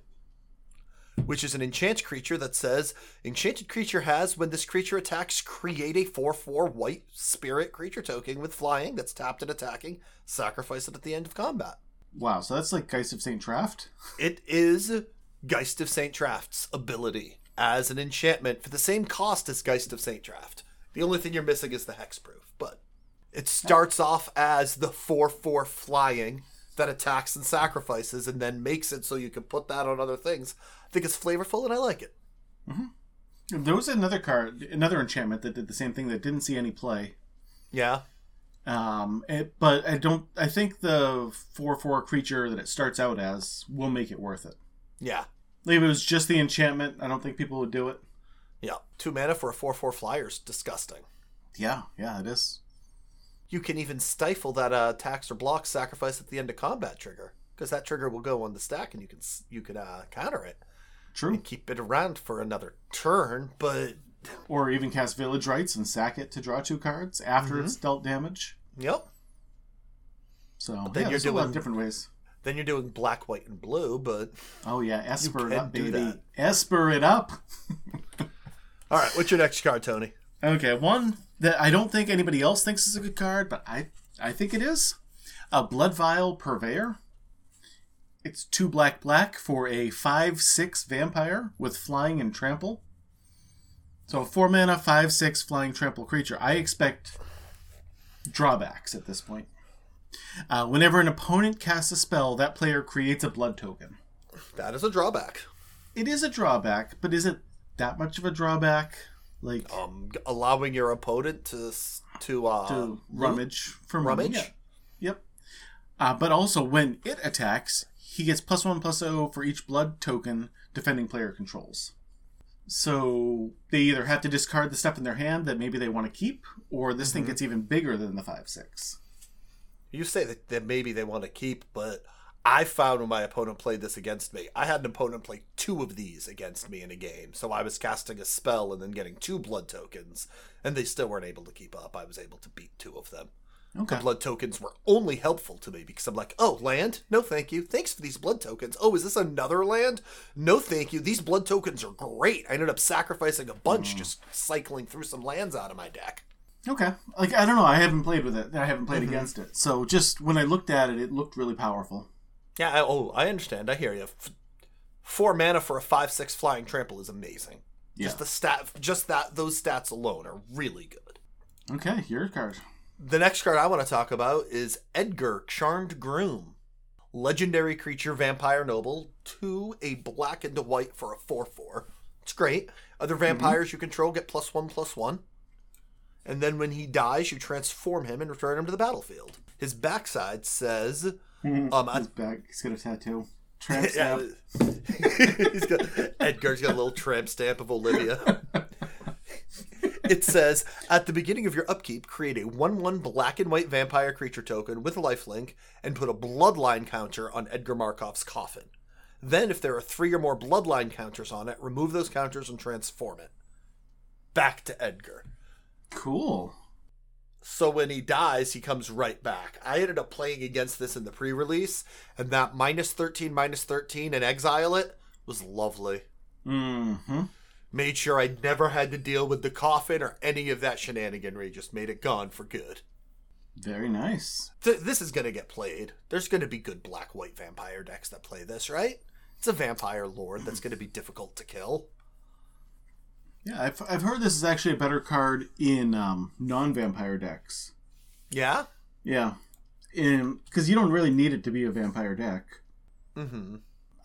which is an enchant creature that says enchanted creature has when this creature attacks, create a 4-4 white spirit creature token with flying that's tapped and attacking. Sacrifice it at the end of combat. Wow, so that's like Geist of Saint Traft. It is Geist of Saint Traft's ability as an enchantment for the same cost as Geist of Saint Draft. The only thing you're missing is the hexproof, but it starts off as the 4 4 flying that attacks and sacrifices and then makes it so you can put that on other things. I think it's flavorful and I like it. There was another card, another enchantment that did the same thing that didn't see any play. Yeah. Um, it, but I don't. I think the four four creature that it starts out as will make it worth it. Yeah. Like, If it was just the enchantment, I don't think people would do it. Yeah. Two mana for a 4 4 flyer is disgusting. Yeah, yeah, it is. You can even stifle that uh, attacks or block sacrifice at the end of combat trigger because that trigger will go on the stack and you can you can uh, counter it. True. and keep it around for another turn, but Or even cast Village Rites and sack it to draw two cards after Mm-hmm. it's dealt damage. yep. So then yeah, you're there's a lot doing- of different ways. Then you're doing black, white, and blue, but Oh yeah, Esper it up, baby. Esper it up. all right. What's your next card, Tony? Okay, one that I don't think anybody else thinks is a good card, but I I think it is. A Bloodvial Purveyor. It's two black black for a five six vampire with flying and trample. So a four mana, five six flying trample creature. I expect drawbacks at this point. Uh, whenever an opponent casts a spell, that player creates a blood token. That is a drawback. It is a drawback, but is it that much of a drawback? Like Um, allowing your opponent to to uh to rummage from rummage. Yeah. Yep. Uh, but also, when it attacks, he gets plus one plus zero for each blood token defending player controls. So they either have to discard the stuff in their hand that maybe they want to keep, or this Mm-hmm. thing gets even bigger than the five six. You say that, that maybe they want to keep, but I found when my opponent played this against me, I had an opponent play two of these against me in a game. So I was casting a spell and then getting two blood tokens, and they still weren't able to keep up. I was able to beat two of them. Okay. The blood tokens were only helpful to me because I'm like, oh, land? No, thank you. Thanks for these blood tokens. Oh, is this another land? No, thank you. These blood tokens are great. I ended up sacrificing a bunch just cycling through some lands out of my deck. Okay. Like I don't know. I haven't played with it. I haven't played Mm-hmm. against it. So just when I looked at it, it looked really powerful. Yeah, I, oh, I understand. I hear you. F- four mana for a five six flying trample is amazing. Yeah. Just the stat, just that those stats alone are really good. Okay, your card. The next card I want to talk about is Edgar Charmed Groom. Legendary creature, vampire noble, two, a black and a white for a 4 4. It's great. Other mm-hmm. vampires you control get plus one, plus one. And then when he dies, you transform him and return him to the battlefield. His backside says, um, I- His back. He's got a tattoo. Tramp stamp. he's got, Edgar's got a little tramp stamp of Olivia. It says at the beginning of your upkeep, create a 1 1 black and white vampire creature token with a lifelink and put a bloodline counter on Edgar Markov's coffin. Then, if there are three or more bloodline counters on it, remove those counters and transform it. Back to Edgar. Cool. So when he dies, he comes right back. I ended up playing against this in the pre release, and that minus 13, minus 13 and exile it was lovely. Mm-hmm. Made sure I never had to deal with the coffin or any of that shenaniganry, just made it gone for good. Very nice. Th- this is going to get played. There's going to be good black white vampire decks that play this, right? It's a vampire lord that's going to be difficult to kill. Yeah, I've, I've heard this is actually a better card in um, non-vampire decks. Yeah? Yeah, because you don't really need it to be a vampire deck. Mm-hmm.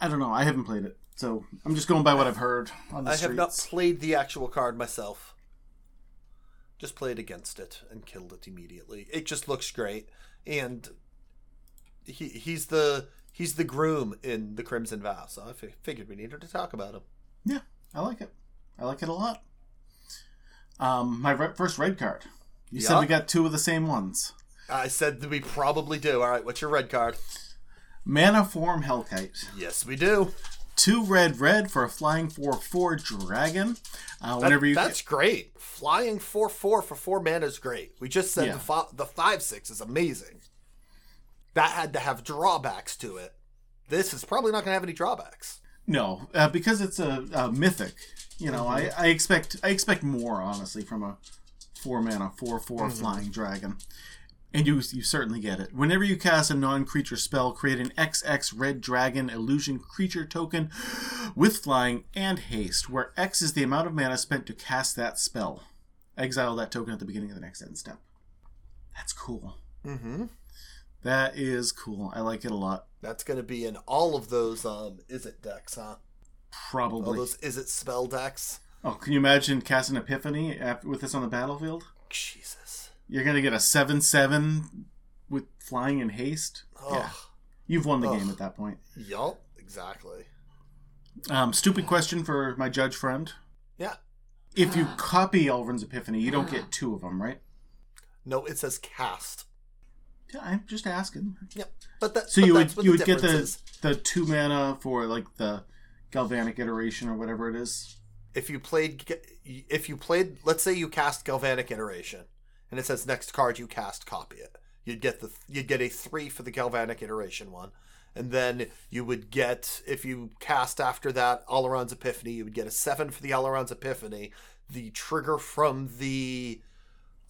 I don't know. I haven't played it, so I'm just going by what I've heard on the I have not played the actual card myself. Just played against it and killed it immediately. It just looks great, and he he's the he's the groom in the Crimson Vow. So I figured we needed to talk about him. Yeah, I like it. I like it a lot. Um, my re- first red card. You said we got two of the same ones. I said that we probably do. All right, what's your red card? Manaform Hellkite. Yes, we do. Two red red for a flying 4 4 dragon. Uh, That- whenever you. that's great. Flying four four for four mana is great. We just said Yeah. the fi- the five six is amazing. That had to have drawbacks to it. This is probably not going to have any drawbacks. No, uh, because it's a, a mythic. You know, I, Mm-hmm. I expect I expect more honestly from a four mana four four Mm-hmm. flying dragon, and you you certainly get it. Whenever you cast a non-creature spell, create an XX red dragon illusion creature token with flying and haste, where X is the amount of mana spent to cast that spell. Exile that token at the beginning of the next end step. That's cool. Mm-hmm. That is cool. I like it a lot. That's going to be in all of those um Izzet decks, huh? All Probably. those Izzet spell decks. Oh, can you imagine casting Epiphany after, with this on the battlefield? Jesus. You're gonna get a seven seven with flying and haste. Oh, Yeah. You've won the game at that point. yup, exactly. Um, stupid question for my judge friend. Yeah. If you copy Alrund's Epiphany, you don't get two of them, right? No, it says cast. Yeah, I'm just asking. Yep. But that So but you would you would get the is. the two mana for like the galvanic iteration or whatever it is. if you played if you played let's say you cast galvanic iteration and it says next card you cast copy it you'd get the you'd get a three for the galvanic iteration one and then you would get if you cast after that Alrund's Epiphany you would get a seven for the Alrund's Epiphany the trigger from the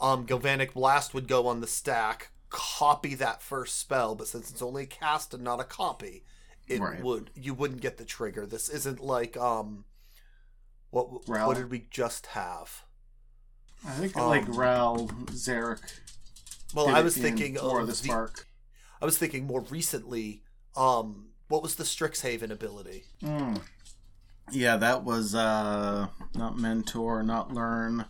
um galvanic blast would go on the stack copy that first spell but since it's only a cast and not a copy it Right. would you wouldn't get the trigger this isn't like um what Ral? what did we just have? I think Um, like Ral Zarek. Well, I was thinking of the the, Spark. I was thinking more recently. Um, what was the Strixhaven ability? Mm. Yeah, that was uh not mentor, not learn.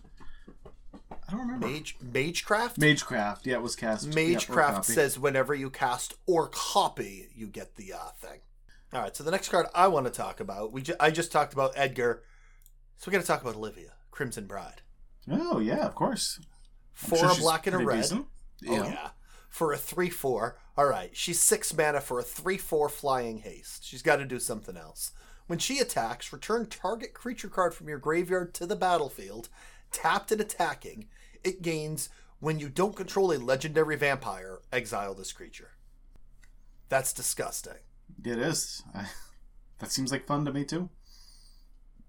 I don't remember. Mage Magecraft. Magecraft. Yeah, it was cast. Magecraft says whenever you cast or copy, you get the uh, thing. All right, so the next card I want to talk about, we ju- I just talked about Edgar, so we got to talk about Olivia, Crimson Bride. Oh yeah, of course. I'm Four sure a black and a red. decent. Oh yeah. for a 3 4. All right, she's 6 mana for a 3 4 flying haste. She's got to do something else. When she attacks, return target creature card from your graveyard to the battlefield, tapped and attacking. It gains when you don't control a legendary vampire, exile this creature. That's disgusting. It is. I, that seems like fun to me too.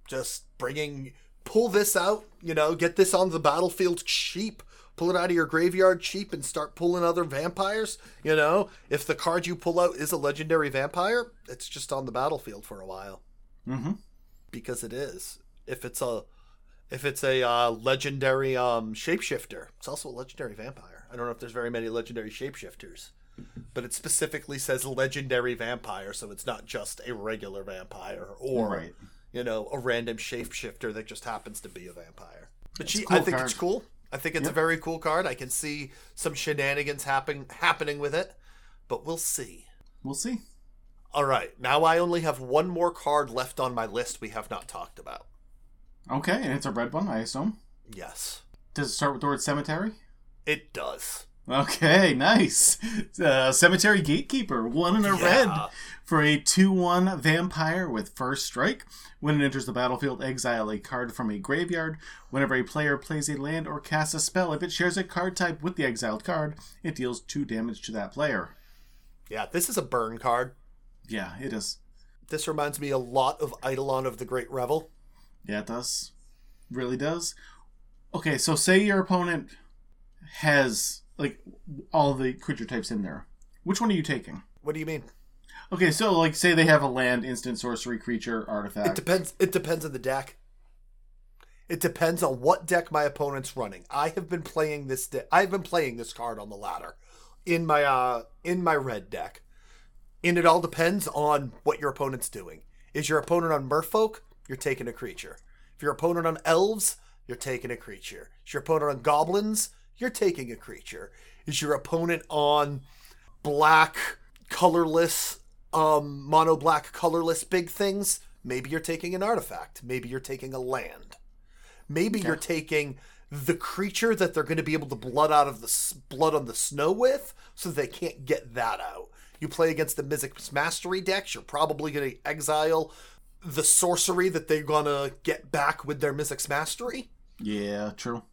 Just bringing, pull this out, you know, get this on the battlefield cheap. Pull it out of your graveyard cheap and start pulling other vampires. You know, if the card you pull out is a legendary vampire, it's just on the battlefield for a while. Mm-hmm. Because it is. If it's a, if it's a uh, legendary um, shapeshifter, it's also a legendary vampire. I don't know if there's very many legendary shapeshifters but it specifically says legendary vampire, so it's not just a regular vampire or Right. you know a random shapeshifter that just happens to be a vampire. But she, cool I think card. it's cool. I think it's a very cool card. I can see some shenanigans happen happening with it, but we'll see. We'll see. All right, now I only have one more card left on my list we have not talked about. Okay, and it's a red one, I assume. Yes, Does it start with the word cemetery? it does. Okay, nice. Uh, Cemetery Gatekeeper, one in a red for a 2 1 vampire with first strike. When it enters the battlefield, exile a card from a graveyard. Whenever a player plays a land or casts a spell, if it shares a card type with the exiled card, it deals 2 damage to that player. Yeah, this is a burn card. Yeah, it is. This reminds me a lot of Eidolon of the Great Revel. Yeah, it does. Really does. Okay, so say your opponent has like all the creature types in there. Which one are you taking? What do you mean? Okay, so like say they have a land, instant, sorcery, creature, artifact. It depends. It depends on the deck. It depends on what deck my opponent's running. I have been playing this. De- I've been playing this card on the ladder, in my uh in my red deck, and it all depends on what your opponent's doing. Is your opponent on Merfolk? You're taking a creature. If your opponent on Elves, you're taking a creature. Is your opponent on Goblins? You're taking a creature. Is your opponent on black, colorless, um, mono black, colorless big things? Maybe you're taking an artifact. Maybe you're taking a land. Maybe you're taking the creature that they're going to be able to blood out of the s- blood on the snow with, so they can't get that out. You play against the Mizzix Mastery decks, you're probably going to exile the sorcery that they're to get back with their Mizzix's Mastery. yeah, true.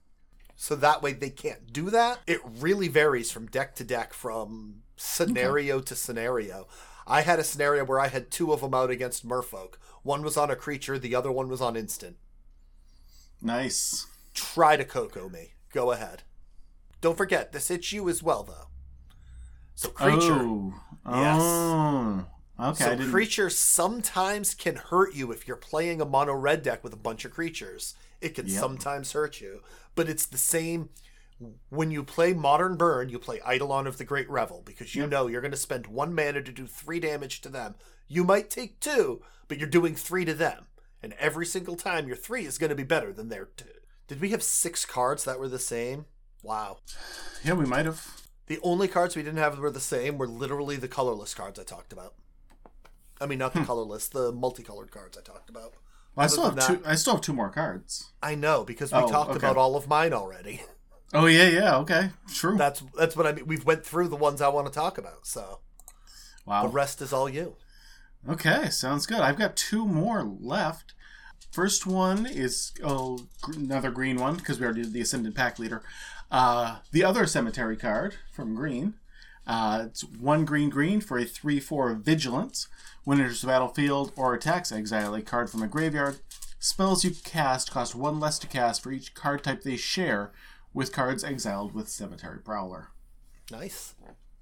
So that way they can't do that. It really varies from deck to deck, from scenario to scenario. I had a scenario where I had two of them out against Merfolk. One was on a creature, the other one was on instant. Nice. Try to Coco me. Go ahead. Don't forget, this hits you as well, though. So creature, Oh. Yes. Oh. Okay, so didn't. sometimes can hurt you if you're playing a mono red deck with a bunch of creatures. It can Yep. sometimes hurt you, but it's the same. When you play Modern Burn, you play Eidolon of the Great Revel because you Yep. know you're going to spend one mana to do three damage to them. You might take two, but you're doing three to them, and every single time your three is going to be better than their two. Did we have six cards that were the same? Wow. yeah, we might have. The only cards we didn't have that were the same were literally the colorless cards I talked about. I mean, not the colorless, the multicolored cards I talked about. Well, I still have than two. I still have two more cards. I know because we Oh, talked okay. about all of mine already. Oh yeah, yeah. Okay, true. That's that's what I mean. We've went through the ones I want to talk about, so wow. the rest is all you. Okay, sounds good. I've got two more left. First one is oh gr- another green one because we already did the Ascendant Pack Leader. Uh, the other Cemetery card from Green. Uh, it's one green green for a three four Vigilance. When it enters the battlefield or attacks, exile a card from a graveyard. Spells you cast cost one less to cast for each card type they share, with cards exiled with Cemetery Prowler. Nice.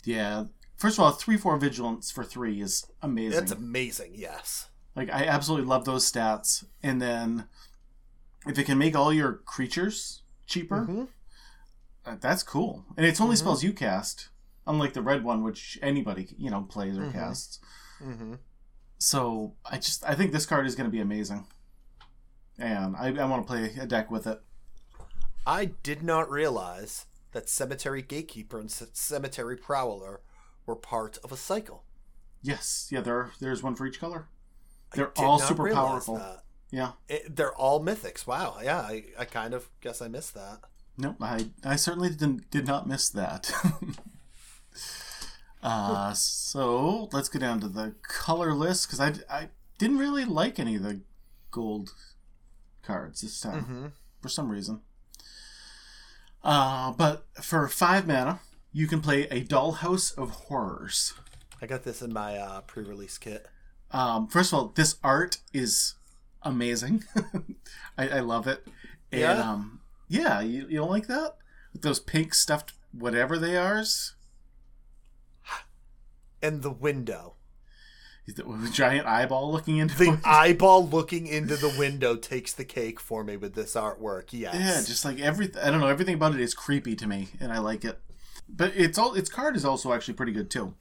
Yeah. First of all, three four Vigilance for three is amazing. That's amazing. Yes. Like I absolutely love those stats. And then if it can make all your creatures cheaper, Mhm. uh, that's cool. And it's only Mhm. spells you cast, unlike the red one, which anybody you know plays or mm-hmm. casts. So I just I think this card is going to be amazing, and I, I want to play a deck with it. I did not realize that Cemetery Gatekeeper and Cemetery Prowler were part of a cycle. Yes, yeah, there are, there's one for each color. They're all super powerful. that. Yeah. It, they're all mythics. Wow. Yeah, I, I kind of guess I missed that. No, I I certainly didn't did not miss that. Uh, so let's go down to the color list because I, I didn't really like any of the gold cards this time Mm-hmm. for some reason. Uh, but for five mana, you can play a Dollhouse of Horrors. I got this in my uh, pre-release kit. Um, first of all, this art is amazing. I, I love it. And Yeah? um, yeah, you, you don't like that? With those pink stuffed whatever they are? And the window. The giant eyeball looking into The it. eyeball looking into the window takes the cake for me with this artwork. Yes. Yeah, just like everything. I don't know. Everything about it is creepy to me, and I like it. But it's all its card is also actually pretty good too.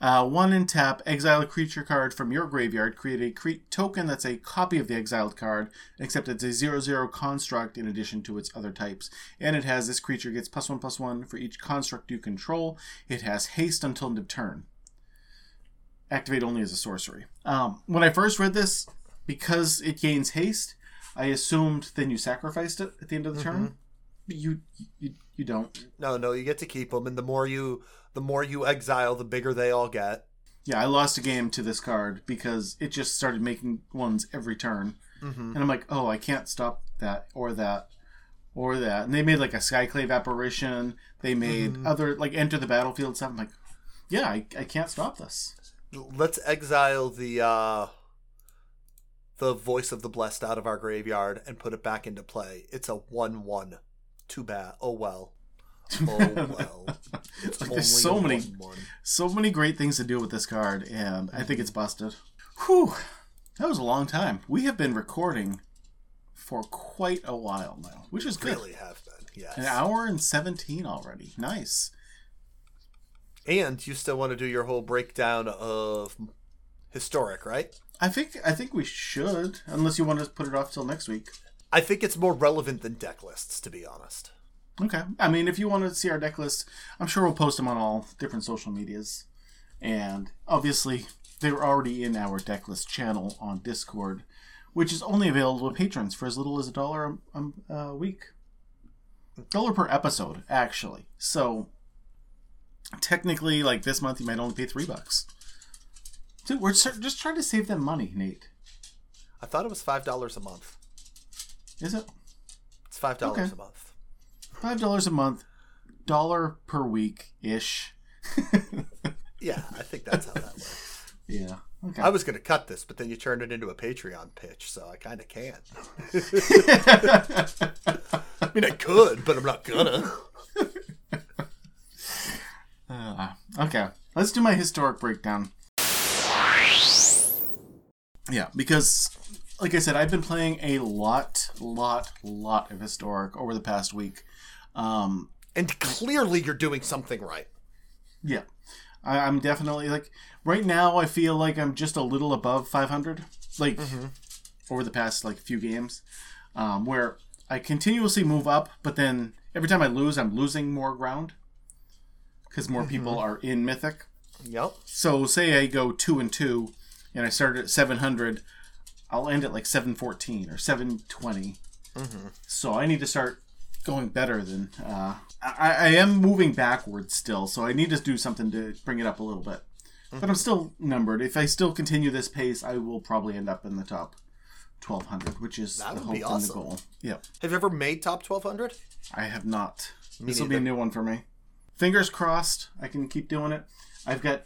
Uh, one in tap, exile a creature card from your graveyard. Create a cre- token that's a copy of the exiled card, except it's a zero zero construct in addition to its other types. And it has this creature gets plus one plus one for each construct you control. It has haste until end of turn. Activate only as a sorcery. Um, when I first read this, because it gains haste, I assumed then you sacrificed it at the end of the turn. But you, you you don't. No, no, you get to keep them, and the more you, the more you exile, the bigger they all get. Yeah, I lost a game to this card because it just started making ones every turn, Mm-hmm. and I'm like, oh, I can't stop that or that or that. And they made like a Skyclave apparition. They made other like enter the battlefield stuff. I'm like, yeah, I, I can't stop this. Let's exile the uh, the voice of the blessed out of our graveyard and put it back into play. It's a one-one. Too bad. Oh well. Oh well. It's Like, there's so many- 1-1. So many great things to do with this card, and I think it's busted. Whew, that was a long time. We have been recording for quite a while now, which is good. Really have been. Yes. An hour and 17 already. Nice. And you still want to do your whole breakdown of historic, right? I think I think we should, unless you want to put it off till next week. I think it's more relevant than deck lists, to be honest. Okay. I mean, if you want to see our deck list, I'm sure we'll post them on all different social medias. And obviously, they're already in our deck list channel on Discord, which is only available to patrons for as little as a dollar a, a, a week. Dollar per episode, actually. So, technically, like this month, you might only pay three bucks. Dude, we're just trying to save them money, Nate. I thought it was five dollars a month. Is it? It's five dollars Okay. a month. Five dollars a month, dollar per week ish. Yeah, I think that's how that works. yeah. Okay. I was gonna cut this, but then you turned it into a Patreon pitch, so I kind of can't. I mean, I could, but I'm not gonna. Uh, okay, let's do my historic breakdown. Yeah, because, like I said, I've been playing a lot, lot, lot of historic over the past week. Um, And clearly, you're doing something right. yeah, I, I'm definitely like right now. I feel like I'm just a little above 500, like over the past like few games, um, where I continuously move up, but then every time I lose, I'm losing more ground because more people mm-hmm. are in Mythic. Yep. So say I go two and two, and I start at seven hundred, I'll end at like seven fourteen or seven mm-hmm. So I need to start going better than. Uh, I, I am moving backwards still, so I need to do something to bring it up a little bit. But I'm mm-hmm. still numbered. If I still continue this pace, I will probably end up in the top twelve hundred, which is That the hope be and the goal. Yep. Have you ever made top 1200? I have not. Me this will be a new one for me. Fingers crossed. I can keep doing it. I've got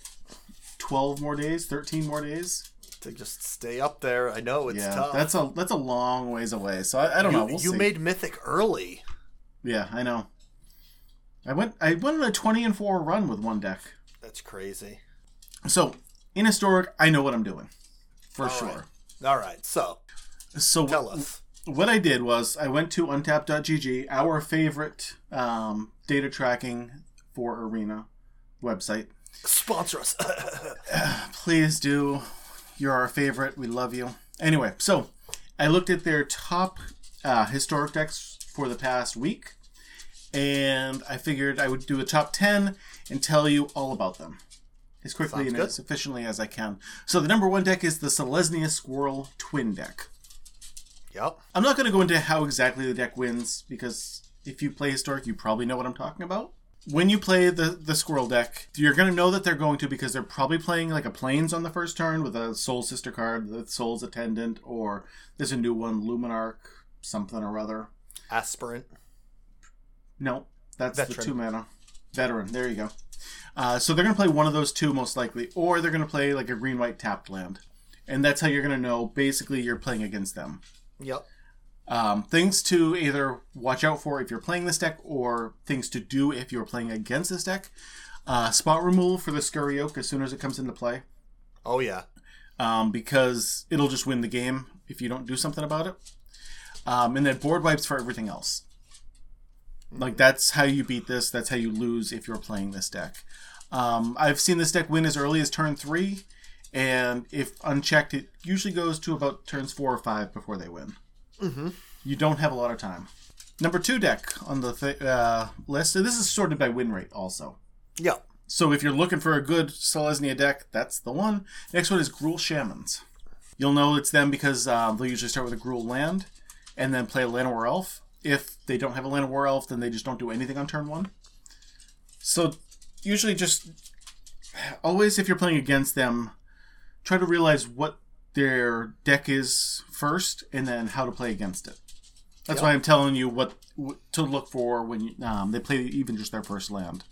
twelve more days, thirteen more days. To just stay up there. I know it's yeah, tough. that's a that's a long ways away. So I, I don't you, know. We'll you see. made Mythic early. yeah, I know. I went I went on a twenty and four run with one deck. That's crazy. So in historic, I know what I'm doing for All sure. right. All right, so So tell us. what I did was I went to untap.gg, our favorite um, data tracking for Arena website. Sponsor us. Please do. You're our favorite. We love you. Anyway, so I looked at their top uh, historic decks for the past week, and I figured I would do a top 10 and tell you all about them as quickly Sounds and good. as efficiently as I can. So the number one deck is the Selesnya Squirrel Twin deck. yep. I'm not going to go into how exactly the deck wins because if you play historic, you probably know what I'm talking about. When you play the the squirrel deck, you're gonna know that they're going to because they're probably playing like a plains on the first turn with a soul sister card, the soul's attendant, or there's a new one, Luminarch, something or other. Aspirant. No, that's the two mana. Veteran. There you go. Uh, so they're going to play one of those two most likely, or they're going to play like a green white tapped land, and that's how you're going to know. Basically, you're playing against them. Yep. Um, things to either watch out for if you're playing this deck, or things to do if you're playing against this deck. Uh, spot removal for the Scurry Oak as soon as it comes into play, Oh yeah. um, because it'll just win the game if you don't do something about it. Um, and then board wipes for everything else. Like that's how you beat this. That's how you lose if you're playing this deck. Um, I've seen this deck win as early as turn three, and if unchecked, it usually goes to about turns four or five before they win. Mm-hmm. You don't have a lot of time. Number two deck on the th- uh, list. So this is sorted by win rate also. Yep. So if you're looking for a good Selesnya deck, that's the one. Next one is Gruul Shamans. You'll know it's them because um, they'll usually start with a Gruul land and then play a Llanowar Elf. If they don't have a Llanowar Elf, then they just don't do anything on turn one. So usually just always if you're playing against them, try to realize what their deck is first and then how to play against it. That's Yep. why I'm telling you what, what to look for when you, um, they play even just their first land.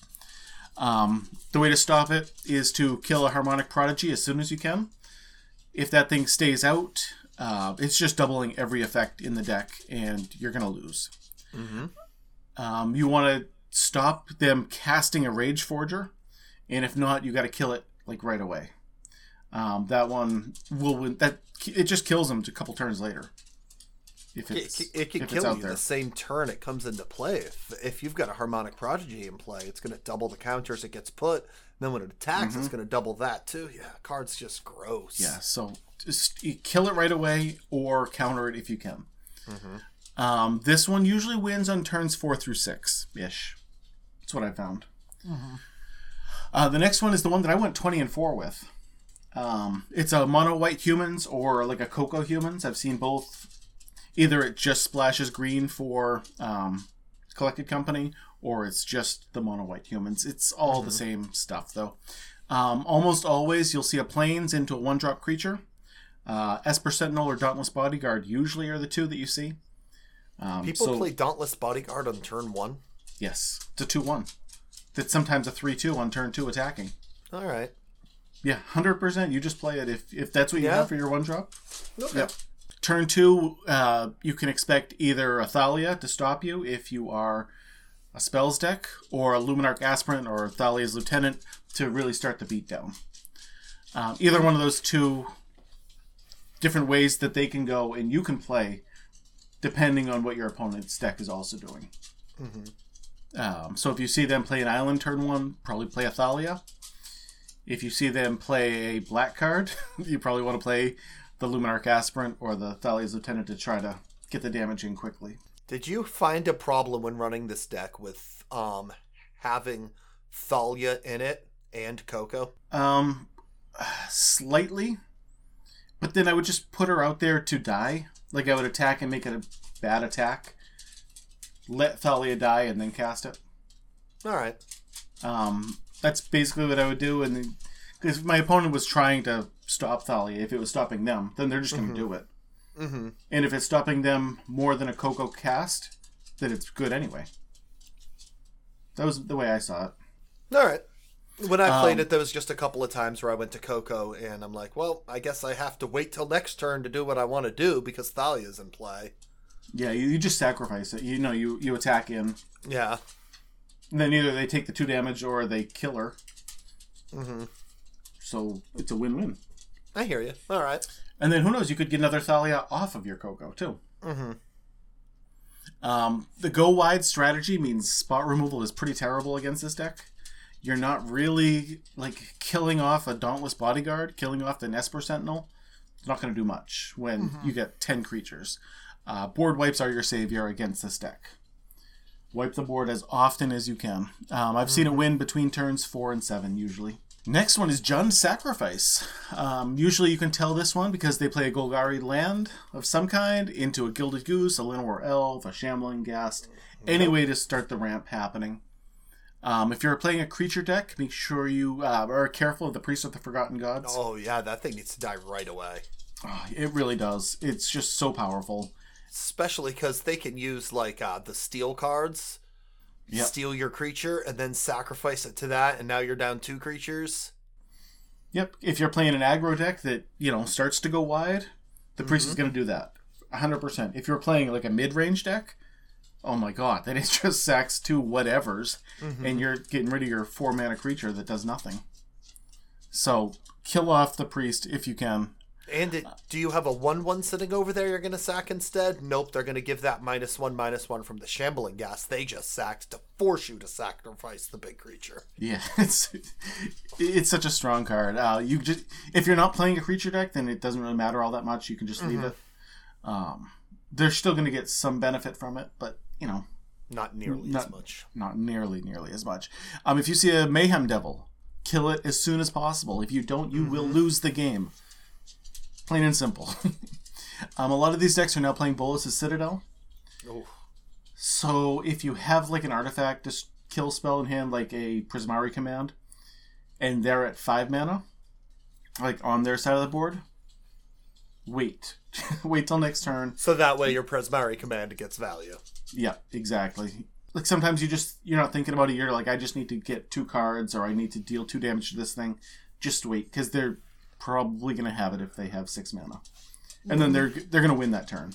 Um, the way to stop it is to kill a harmonic prodigy as soon as you can. If that thing stays out, uh, it's just doubling every effect in the deck, and you're gonna lose. Mm-hmm. Um, you want to stop them casting a Rage Forger, and if not, you got to kill it like right away. Um, that one will win. That it just kills them a couple turns later. If It, it's it, it can if it's kill out you there. the same turn it comes into play. If, if you've got a harmonic prodigy in play, it's going to double the counters it gets put. Then when it attacks, it's going to double that too. Yeah, card's just gross. Mm-hmm. Yeah, so just kill it right away or counter it if you can. Um, this one usually wins on turns four through six ish. That's what I found. Uh, the next one is the one that I went twenty and four with. Um, it's a mono white humans or like a Coco humans. I've seen both. Either it just splashes green for um, collected company, or it's just the mono white humans. It's all the same stuff though. Um, almost always you'll see a planes into a one drop creature. Uh, Esper Sentinel or Dauntless Bodyguard usually are the two that you see. Um, People so- play Dauntless Bodyguard on turn one. Yes, it's a 2 1. That's sometimes a 3 2 on turn 2 attacking. All right. Yeah, 100%. You just play it if, if that's what you Yeah. have for your one drop. Okay. Yep. Turn 2, uh, you can expect either a Thalia to stop you if you are a spells deck, or a Luminarch Aspirant or Thalia's Lieutenant to really start the beatdown. Um, either one of those two different ways that they can go and you can play depending on what your opponent's deck is also doing. Um, so if you see them play an island turn one, probably play a Thalia. If you see them play a black card, you probably want to play the Luminarch Aspirant or the Thalia's Lieutenant to try to get the damage in quickly. Did you find a problem when running this deck with um having Thalia in it and Coco? Um, slightly, but then I would just put her out there to die. Like I would attack and make it a bad attack, let Thalia die, and then cast it. All right. Um, that's basically what I would do, and because my opponent was trying to stop Thalia, if it was stopping them, then they're just going to do it. Mm-hmm. And if it's stopping them more than a Coco cast, then it's good anyway. That was the way I saw it. All right. When I played Um, it, there was just a couple of times where I went to Coco, and I'm like, well, I guess I have to wait till next turn to do what I want to do because Thalia's in play. Yeah, you, you just sacrifice it. You know, you you attack in, Yeah. And then either they take the two damage or they kill her. Mm-hmm. So it's a win-win. I hear you. All right. And then who knows? You could get another Thalia off of your Coco too. Mm-hmm. Um, the go wide strategy means spot removal is pretty terrible against this deck. You're not really like killing off a Dauntless Bodyguard, killing off the Esper Sentinel. It's not going to do much when you get 10 creatures. Uh, board wipes are your savior against this deck. Wipe the board as often as you can. Um, I've seen it win between turns 4 and 7 usually. Next one is Jund's Sacrifice. Um, usually you can tell this one because they play a Golgari land of some kind into a Gilded Goose, a Llanowar Elf, a Shambling Ghast, any way to start the ramp happening. Um, if you're playing a creature deck, make sure you uh, are careful of the Priest of the Forgotten Gods. Oh yeah, that thing needs to die right away. Oh, it really does. It's just so powerful. Especially because they can use like uh, the steel cards, Yep. steal your creature, and then sacrifice it to that, and now you're down two creatures. Yep. If you're playing an aggro deck that you know starts to go wide, the priest is Mm-hmm. going to do that. 100%. If you're playing like a mid-range deck, oh my god, then it just sacks two whatevers, Mm-hmm. and you're getting rid of your four mana creature that does nothing. So kill off the priest if you can. And it, do you have a one-one sitting over there? You're gonna sack instead? Nope, they're gonna give that minus one, minus one from the shambling ghast they just sacked to force you to sacrifice the big creature. Yeah, it's it's such a strong card. Uh, you just if you're not playing a creature deck, then it doesn't really matter all that much. You can just leave it. Um, they're still going to get some benefit from it, but you know, Not nearly Not- as much. not nearly nearly as much. Um, if you see a mayhem devil, kill it as soon as possible. If you don't, you will lose the game. Plain and simple. um, a lot of these decks are now playing Bolas' Citadel. Oh, So if you have like an artifact just kill spell in hand, like a Prismari command, and they're at five mana, like on their side of the board, wait, wait till next turn. So that way your Prismari command gets value. Yeah, exactly. Like sometimes you just you're not thinking about it. You're like, I just need to get two cards, or I need to deal two damage to this thing. Just wait, because they're probably gonna have it if they have six mana, and then they're they're gonna win that turn.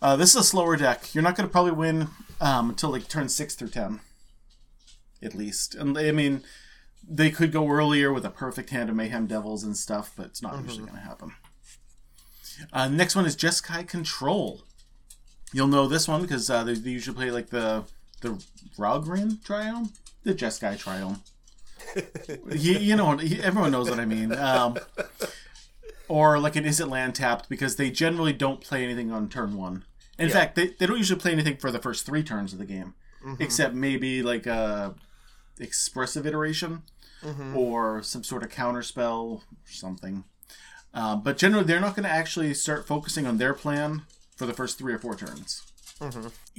Uh, this is a slower deck. You're not gonna probably win um, until like turn six through ten, at least. And I mean, they could go earlier with a perfect hand of Mayhem Devils and stuff, but it's not usually gonna happen. Uh, next one is Jeskai Control. You'll know this one because uh, they, they usually play like the the Raugrin Triome, the Jeskai Triome. You, you know, everyone knows what I mean. Um, or like an Izzet Land tapped because they generally don't play anything on turn one. In Yeah. fact, they, they don't usually play anything for the first three turns of the game, except maybe like a expressive iteration or some sort of counter spell or something. Um, but generally, they're not going to actually start focusing on their plan for the first three or four turns.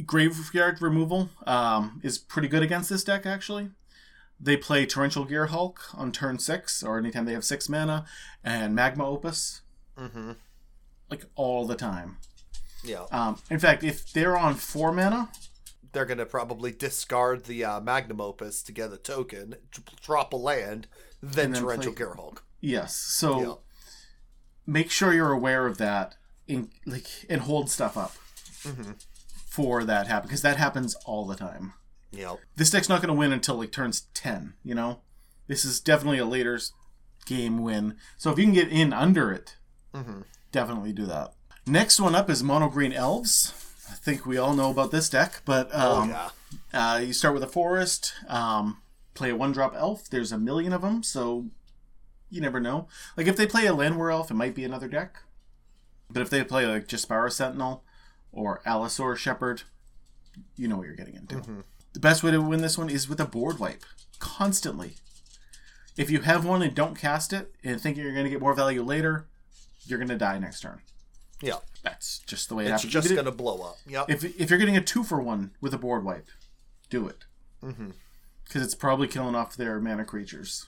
Graveyard removal um, is pretty good against this deck, actually. They play Torrential Gearhulk on turn six, or anytime they have six mana, and Magma Opus, Mm-hmm. like all the time. Yeah. Um, in fact, if they're on four mana, They're gonna probably discard the uh, Magma Opus to get a token, drop a land, then, then Torrential play- Gearhulk. yes. So Yeah. make sure you're aware of that, in like and hold stuff up for that happen because that happens all the time. Yep. this deck's not going to win until like turns 10 you know this is definitely a later game win so if you can get in under it Mhm. definitely do that next one up is mono green elves i think we all know about this deck but Oh um, yeah. uh, you start with a forest um, play a one drop elf there's a million of them so you never know like if they play a Llanowar elf it might be another deck but if they play like Jaspera Sentinel or Allosaur Shepherd, you know what you're getting into. The best way to win this one is with a board wipe. Constantly. If you have one and don't cast it and think you're going to get more value later, you're going to die next turn. Yeah. That's just the way it It's happens. just gonna blow up. Yeah. if, if you're getting a two for one with a board wipe, do it. Mm-hmm. Because it's probably killing off their mana creatures.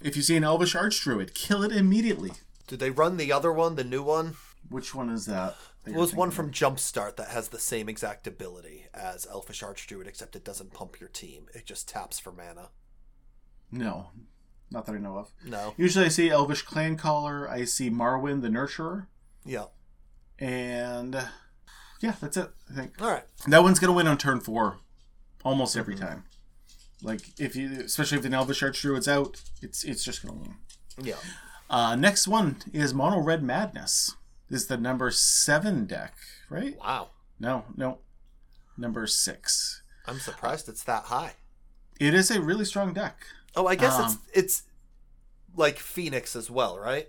If you see an Elvish Archdruid, kill it immediately. Did they run the other one, the new one? Which one is that? It was one from Jumpstart that has the same exact ability as Elvish Archdruid, except it doesn't pump your team. It just taps for mana. No, not that I know of. No. Usually I see Elvish Clan Caller, I see Marwyn the Nurturer, Yeah. and yeah, that's it, I think. All right. That one's going to win on turn four almost every time. Like, if you, especially if an Elvish Archdruid's out, it's, it's just going to win. Yeah. Uh, next one is Mono Red Madness. This is the number seven deck, right? Wow. No, no. Number six. I'm surprised it's that high. It is a really strong deck. Oh, I guess it's Um, it's like Phoenix as well, right?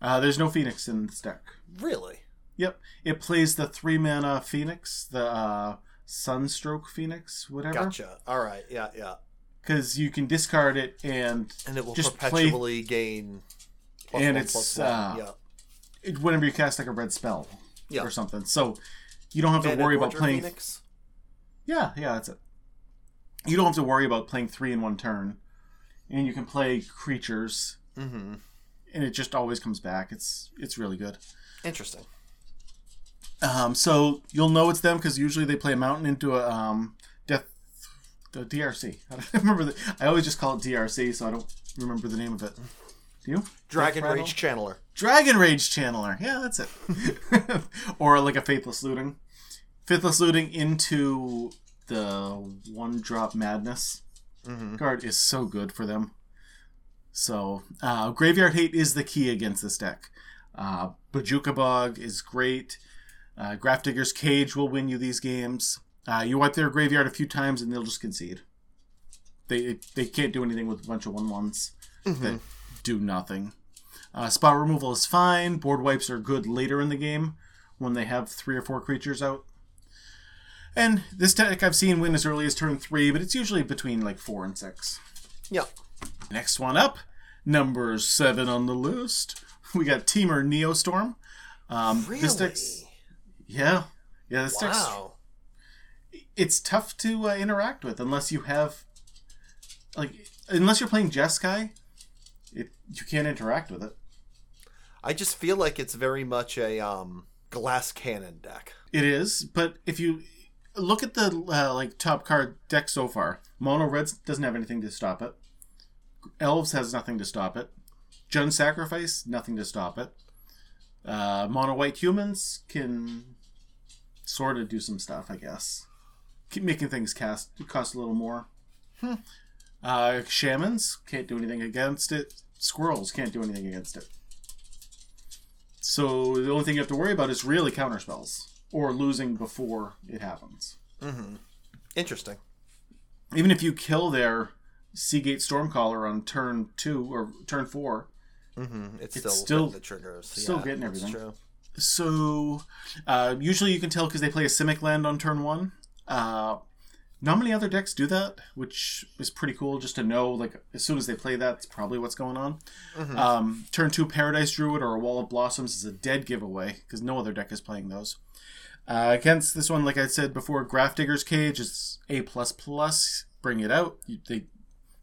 Uh, there's no Phoenix in this deck. Really? Yep. It plays the three mana Phoenix, the uh, Sunstroke Phoenix, whatever. Gotcha. All right. Yeah, yeah. Because you can discard it and And it will Just play- perpetually gain. plus And one, it's, uh, yeah. It, whenever you cast like a red spell Yeah. or something. So you don't have to worry about playing. Phoenix. Yeah, yeah, that's it. you don't have to worry about playing three in one turn, and you can play creatures, Mm-hmm. and it just always comes back. It's it's really good. Interesting. Um, so you'll know it's them because usually they play a mountain into a um, death the DRC. I don't remember the. I always just call it DRC, so I don't remember the name of it. Do you? Dragon? Rage Channeler. Dragon Rage Channeler. Yeah, that's it. or like a Faithless Looting. Faithless Looting into the One Drop Madness Mm-hmm. card is so good for them. So, uh, Graveyard Hate is the key against this deck. Uh, Bojuka Bog is great. Uh, Grafdigger's Cage will win you these games. Uh, you wipe their graveyard a few times and they'll just concede. They they can't do anything with a bunch of one ones that do nothing. Uh, spot removal is fine. Board wipes are good later in the game when they have three or four creatures out. And this deck I've seen win as early as turn three, but it's usually between like four and six. Yeah. Next one up, number seven on the list. We got Temur Neostorm. Um, Really? This deck's yeah, yeah. This deck's Wow. it's tough to uh, interact with unless you have like unless you're playing Jeskai, it you can't interact with it. I just feel like it's very much a um, glass cannon deck. It is, but if you look at the uh, like top card deck so far, Mono Reds doesn't have anything to stop it. Elves has nothing to stop it. Jund Sacrifice nothing to stop it. Uh, Mono White Humans can sort of do some stuff, I guess. Keep making things cast cost a little more. Uh, shamans can't do anything against it. Squirrels can't do anything against it. So the only thing you have to worry about is really counter spells or losing before it happens. Mm-hmm. Interesting. Even if you kill their Seagate Stormcaller on turn two or turn four, Mm-hmm. It's, It's still, still- the triggers. still yeah, getting that's everything. True. So, uh, usually you can tell because they play a Simic land on turn one. Uh, not many other decks do that, which is pretty cool just to know, like, as soon as they play that, it's probably what's going on. Mhm. Um, turn two Paradise Druid or a Wall of Blossoms is a dead giveaway because no other deck is playing those. Uh, against this one, like I said before, Grafdigger's Cage is A plus plus. Bring it out. You, they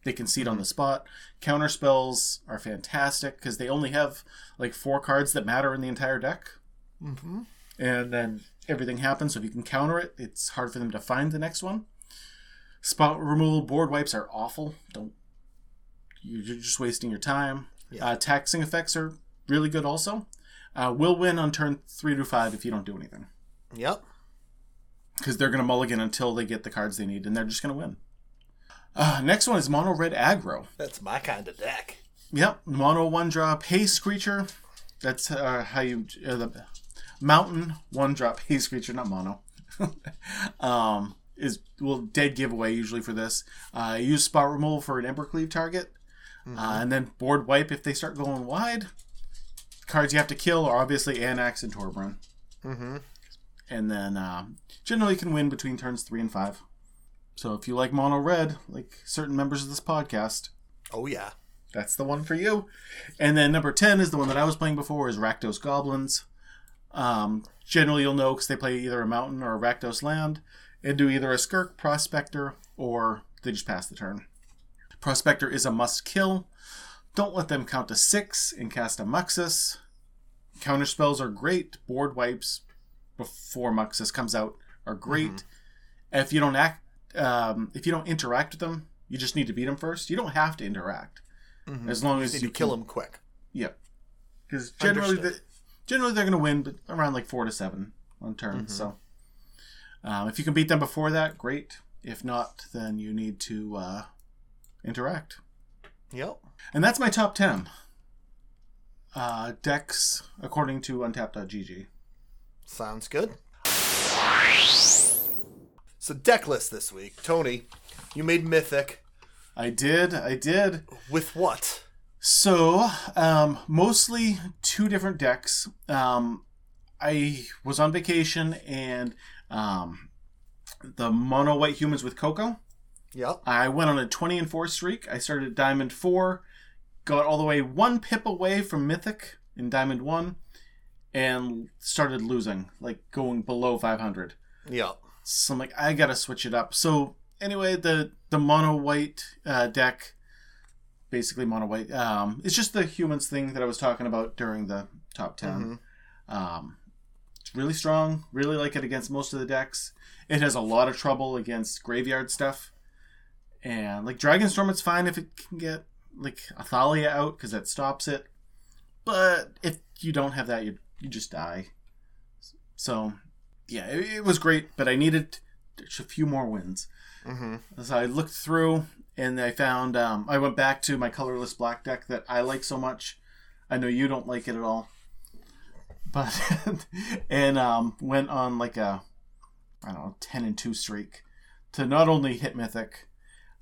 they concede on the spot. Counter spells are fantastic because they only have like four cards that matter in the entire deck Mm-hmm. and then everything happens. So if you can counter it, it's hard for them to find the next one. Spot removal board wipes are awful. Don't you're just wasting your time. Yeah. Uh, taxing effects are really good also. Uh, will win on turn three to five if you don't do anything Yep. because they're going to mulligan until they get the cards they need, and they're just going to win. Uh, next one is mono red aggro. That's my kind of deck. Yep, mono one drop haste creature. That's uh, how you uh, the mountain one drop haste creature, not mono. um, is will dead giveaway usually for this. Uh, use spot removal for an Embercleave target, uh, and then board wipe if they start going wide. Cards you have to kill are obviously Anax and Torbran, Mm-hmm. and then um, generally you can win between turns three and five. So if you like mono red, like certain members of this podcast, Oh yeah. that's the one for you. And then number 10 is the one that I was playing before is Rakdos Goblins. Um, generally you'll know because they play either a mountain or a Rakdos land and do either a Skirk, Prospector, or they just pass the turn. Prospector is a must kill. Don't let them count to six and cast a Muxus. Counter spells are great. Board wipes before Muxus comes out are great. If you don't act, um, if you don't interact with them, you just need to beat them first. You don't have to interact Mhm. as long as you kill him quick. Yeah, because generally, the, generally they're going to win, but around like four to seven on turn. Mhm. So, um, if you can beat them before that, great. If not, then you need to uh, interact. Yep. And that's my top ten uh, decks according to Untapped.gg. Sounds good. So deck list this week. Tony, you made Mythic. I did, I did. With what? So, um, mostly two different decks. Um, I was on vacation and um, the mono white humans with Coco. Yep. I went on a 20 and 4 streak. I started at Diamond 4, got all the way one pip away from Mythic in Diamond 1, and started losing, like going below 500. Yep. So I'm like, I gotta switch it up. So anyway, the the mono white uh, deck, basically mono white. Um, it's just the humans thing that I was talking about during the top 10 Um, it's really strong. Really like it against most of the decks. It has a lot of trouble against graveyard stuff, and like Dragonstorm, it's fine if it can get like Athalia out because that stops it. But if you don't have that, you you just die. So yeah, it, it was great, but I needed a few more wins. Mm-hmm. So I looked through and I found um, I went back to my colorless black deck that I like so much. I know you don't like it at all, but and um, went on like a I don't know ten and two streak to not only hit mythic,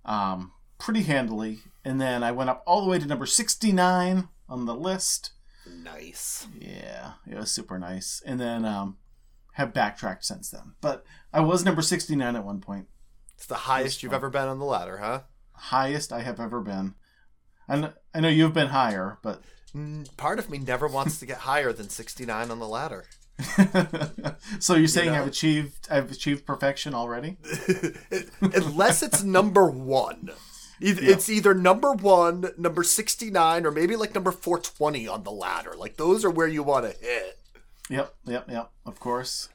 um, pretty handily, and then I went up all the way to number sixty nine on the list. Nice. Yeah, it was super nice, and then um, have backtracked since then. But I was number sixty nine at one point It's the highest you've ever been on the ladder, huh? highest I have ever been. And I know you've been higher, but Part of me never wants to get higher than 69 on the ladder. so you're saying know? I've achieved I've achieved perfection already? Unless it's number one. Eith- Yeah. It's either number one, number 69, or maybe like number 420 on the ladder. Like, those are where you want to hit. Yep, yep, yep. Of course.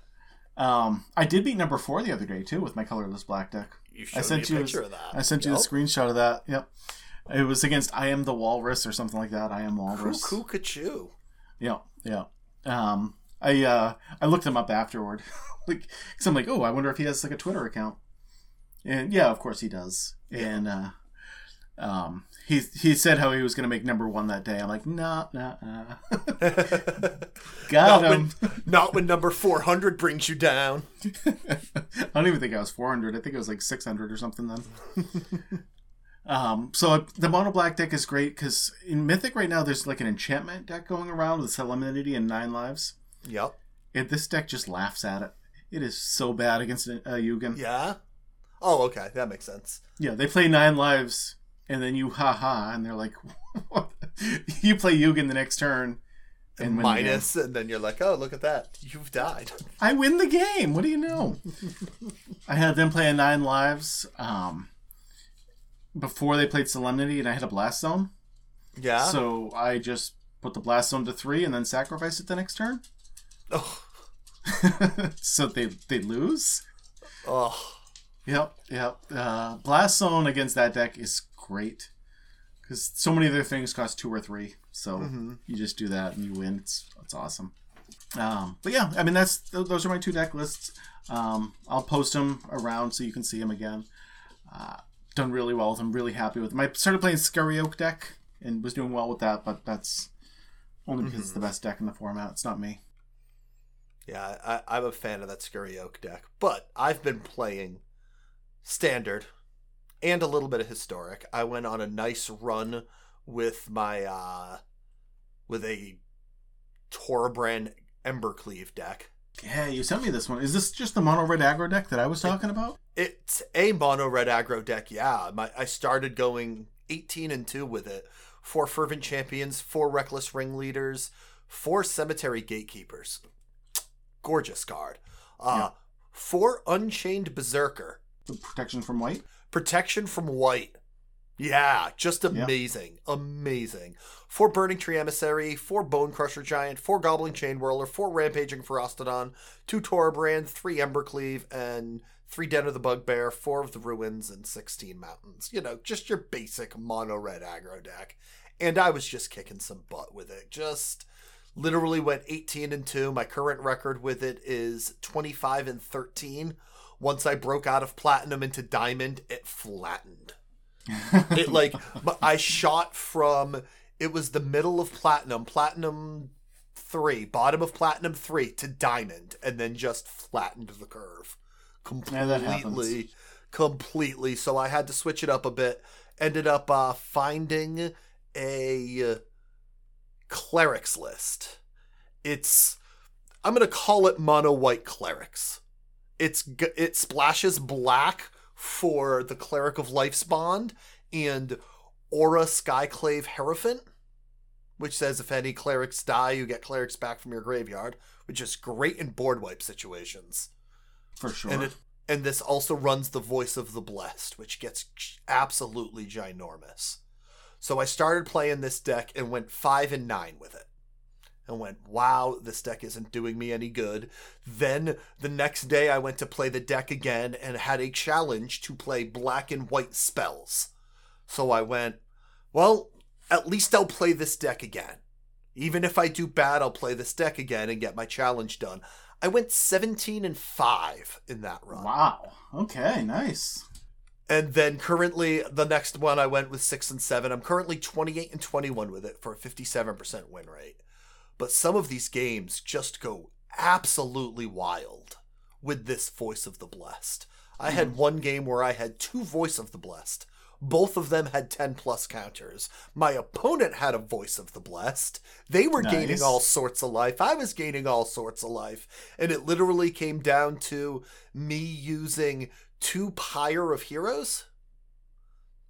Um, I did beat number four the other day too with my colorless black deck. You I sent you a picture of that. I sent you Yep. the screenshot of that. Yep. It was against I am the Walrus or something like that. I am Walrus. Cuckoo. Yeah, yeah. Um, I uh, I looked him up afterward, like, cause I'm like, oh, I wonder if he has like a Twitter account, and yeah, of course he does. And uh, um, he he said how he was gonna make number one that day. I'm like, nah, nah, nah. Got not, him. when, not when number 400 brings you down. I don't even think I was 400. I think it was like 600 or something then. Um, so the mono black deck is great because in Mythic right now there's like an enchantment deck going around with Solemnity and nine lives. Yep. And this deck just laughs at it. It is so bad against a uh, Yugen. Yeah. Oh, okay. That makes sense. Yeah, they play nine lives, and then you ha ha, and they're like, what? you play Yugen the next turn, and Minus, and then you're like, oh, look at that. You've died. I win the game. What do you know? I had them playing nine lives um, before they played Solemnity, and I had a blast zone. Yeah. So I just put the blast zone to three, and then sacrifice it the next turn. oh, so they they lose. oh. Yep, yep. Uh, blast zone against that deck is great because so many other things cost two or three. So Mm-hmm. you just do that and you win. It's it's awesome. Um, but yeah, I mean that's th- those are my two deck lists. Um, I'll post them around so you can see them again. Uh, done really well with them. Really happy with them. I started playing Scurry Oak deck and was doing well with that, but that's only because it's the best deck in the format. It's not me. Yeah, I, I'm a fan of that Scurry Oak deck, but I've been playing standard and a little bit of historic. I went on a nice run with my uh with a Torbrand Embercleave deck. Yeah, you sent me this one. Is this just the mono red aggro deck that I was talking about? It's a mono red aggro deck. Yeah, my I started going 18 and 2 with it. Four fervent champions, four reckless ringleaders, four cemetery gatekeepers. Gorgeous card. Uh Yeah. four unchained berserker. The protection from white. Protection from white. Yeah, just amazing. Amazing. Four Burning Tree Emissary, four Bone Crusher Giant, four Goblin Chain Whirler, four Rampaging Ferocidon, two Torbrand, three Embercleave, and three Den of the Bugbear, four of the Ruins, and 16 Mountains. You know, just your basic mono red aggro deck. And I was just kicking some butt with it. Just literally went 18 and 2. My current record with it is 25 and 13. Once I broke out of platinum into diamond, it flattened it like but i shot from it was the middle of platinum platinum three bottom of platinum three to diamond and then just flattened the curve. Yeah, completely completely. So i had to switch it up a bit. Ended up uh finding a clerics list. It's i'm gonna call it mono white clerics. It's it splashes black for the cleric of life's bond and Orah skyclave hierophant which says if any clerics die you get clerics back from your graveyard which is great in board wipe situations For sure. and it and this also runs the voice of the blessed, which gets absolutely ginormous. So I started playing this deck and went five and nine with it. And went, wow, this deck isn't doing me any good. Then the next day I went to play the deck again and had a challenge to play black and white spells. So I went, well, at least I'll play this deck again. Even if I do bad, I'll play this deck again and get my challenge done. I went 17 and 5 in that run. Wow. Okay, nice. And then currently the next one I went with 6 and 7. I'm currently 28 and 21 with it for a 57% win rate. But some of these games just go absolutely wild with this voice of the blessed. I mm-hmm. had one game where I had two voice of the blessed both of them had 10 plus counters. My opponent had a voice of the blessed. They were nice. gaining all sorts of life. I was gaining all sorts of life. And it literally came down to me using two Pyre of Heroes.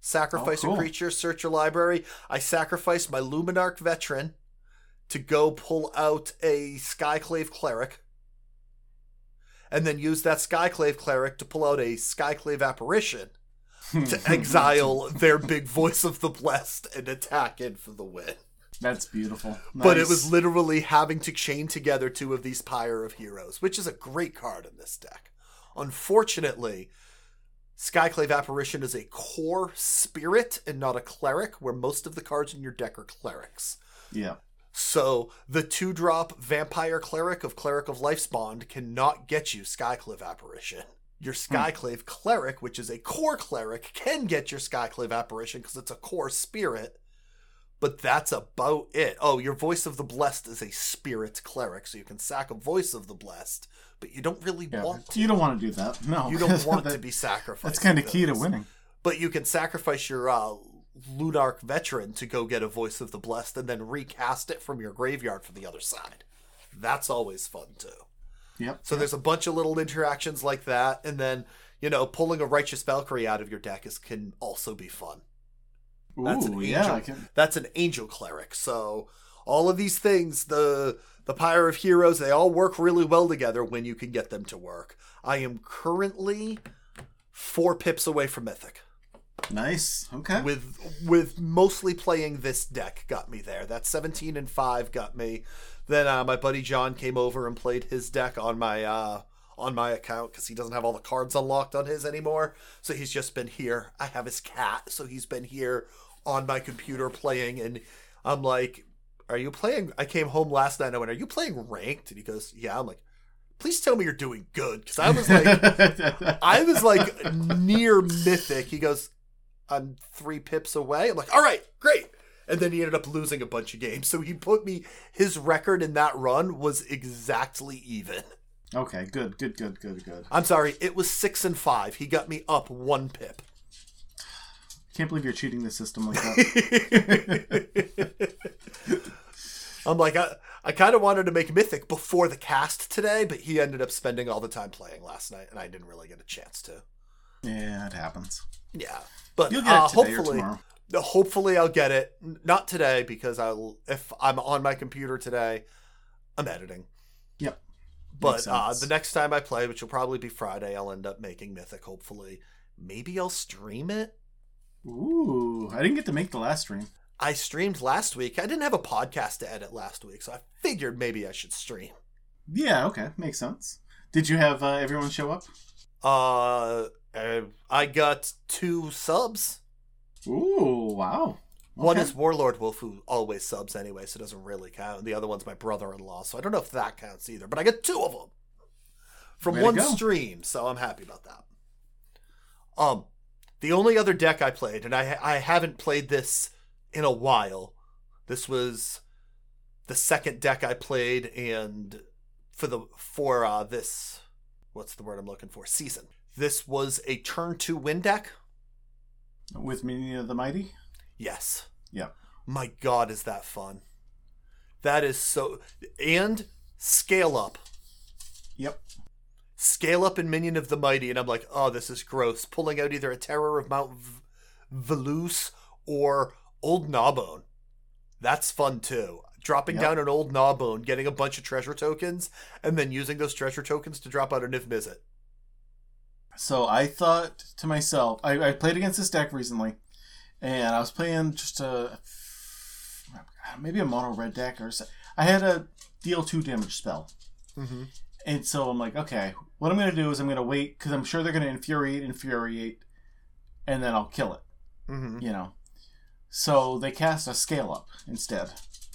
Sacrifice oh, cool. a creature, search your library. I sacrificed my Luminarch veteran to go pull out a Skyclave cleric. And then use that Skyclave cleric to pull out a Skyclave apparition to exile their big voice of the blessed and attack in for the win. That's beautiful. Nice. But it was literally having to chain together two of these Pyre of Heroes, which is a great card in this deck. Unfortunately, Skyclave Apparition is a Kor spirit and not a cleric, where most of the cards in your deck are clerics. Yeah. So the two drop Vampire Cleric of Cleric of Life's Bond cannot get you Skyclave Apparition. Your hmm. Skyclave hmm. Cleric, which is a Kor cleric, can get your Skyclave Apparition because it's a Kor spirit, but that's about it. Oh, your Voice of the Blessed is a spirit cleric, so you can sack a Voice of the Blessed, but you don't really yeah, want to. You don't want to do that. No. You don't want that, to be sacrificed. That's kind of key to winning. But you can sacrifice your uh, Lunarch veteran to go get a Voice of the Blessed and then recast it from your graveyard for the other side. That's always fun too. Yep. So yep. there's a bunch of little interactions like that, and then you know pulling a righteous Valkyrie out of your deck is can also be fun. Ooh, that's an angel. Yeah, can... That's an angel cleric. So all of these things, the the Pyre of Heroes, they all work really well together when you can get them to work. I am currently four pips away from Mythic. Nice. Okay. With with mostly playing this deck got me there. That 17 and 5 got me. Then uh, my buddy John came over and played his deck on my uh, on my account because he doesn't have all the cards unlocked on his anymore. So he's just been here. I have his cat, so he's been here on my computer playing, and I'm like, "Are you playing?" I came home last night. and I went, "Are you playing ranked?" And he goes, "Yeah." I'm like, "Please tell me you're doing good," because I was like, I was like near mythic. He goes, "I'm three pips away." I'm like, "All right, great." and then he ended up losing a bunch of games. So he put me his record in that run was exactly even. Okay, good, good, good, good, good. I'm sorry, it was six and five. He got me up one pip. Can't believe you're cheating the system like that. I'm like, I, I kind of wanted to make Mythic before the cast today, but he ended up spending all the time playing last night, and I didn't really get a chance to. Yeah, it happens. Yeah, but You'll get uh, hopefully, hopefully I'll get it. Not today because I'll if I'm on my computer today, I'm editing. Yep. But uh, the next time I play, which will probably be Friday, I'll end up making Mythic. Hopefully, maybe I'll stream it. Ooh, I didn't get to make the last stream. I streamed last week. I didn't have a podcast to edit last week, so I figured maybe I should stream. Yeah, okay, makes sense. Did you have uh, everyone show up? Uh, I got two subs. Ooh, wow. Okay. One is Warlord Wolf, who always subs anyway, so it doesn't really count. The other one's my brother-in-law, so I don't know if that counts either. But I get two of them from Way one stream, so I'm happy about that. Um, the only other deck I played, and I I haven't played this in a while. This was the second deck I played, and for the for uh this, what's the word I'm looking for? Season. This was a turn two win deck with Minion of the Mighty? Yes. Yeah. My God, is that fun? That is so. And scale up. Yep. Scale up in Minion of the Mighty, and I'm like, oh, this is gross. Pulling out either a Terror of Mount v- or Old Gnawbone. That's fun too. Dropping yep. down an Old Gnawbone, getting a bunch of treasure tokens, and then using those treasure tokens to drop out a Niv Mizzet. So I thought to myself, I, I played against this deck recently, and I was playing just a maybe a mono red deck or so. I had a deal two damage spell, Mm-hmm. and so I'm like, okay, what I'm gonna do is I'm gonna wait because I'm sure they're gonna infuriate, infuriate, and then I'll kill it. Mm-hmm. You know. So they cast a scale up instead.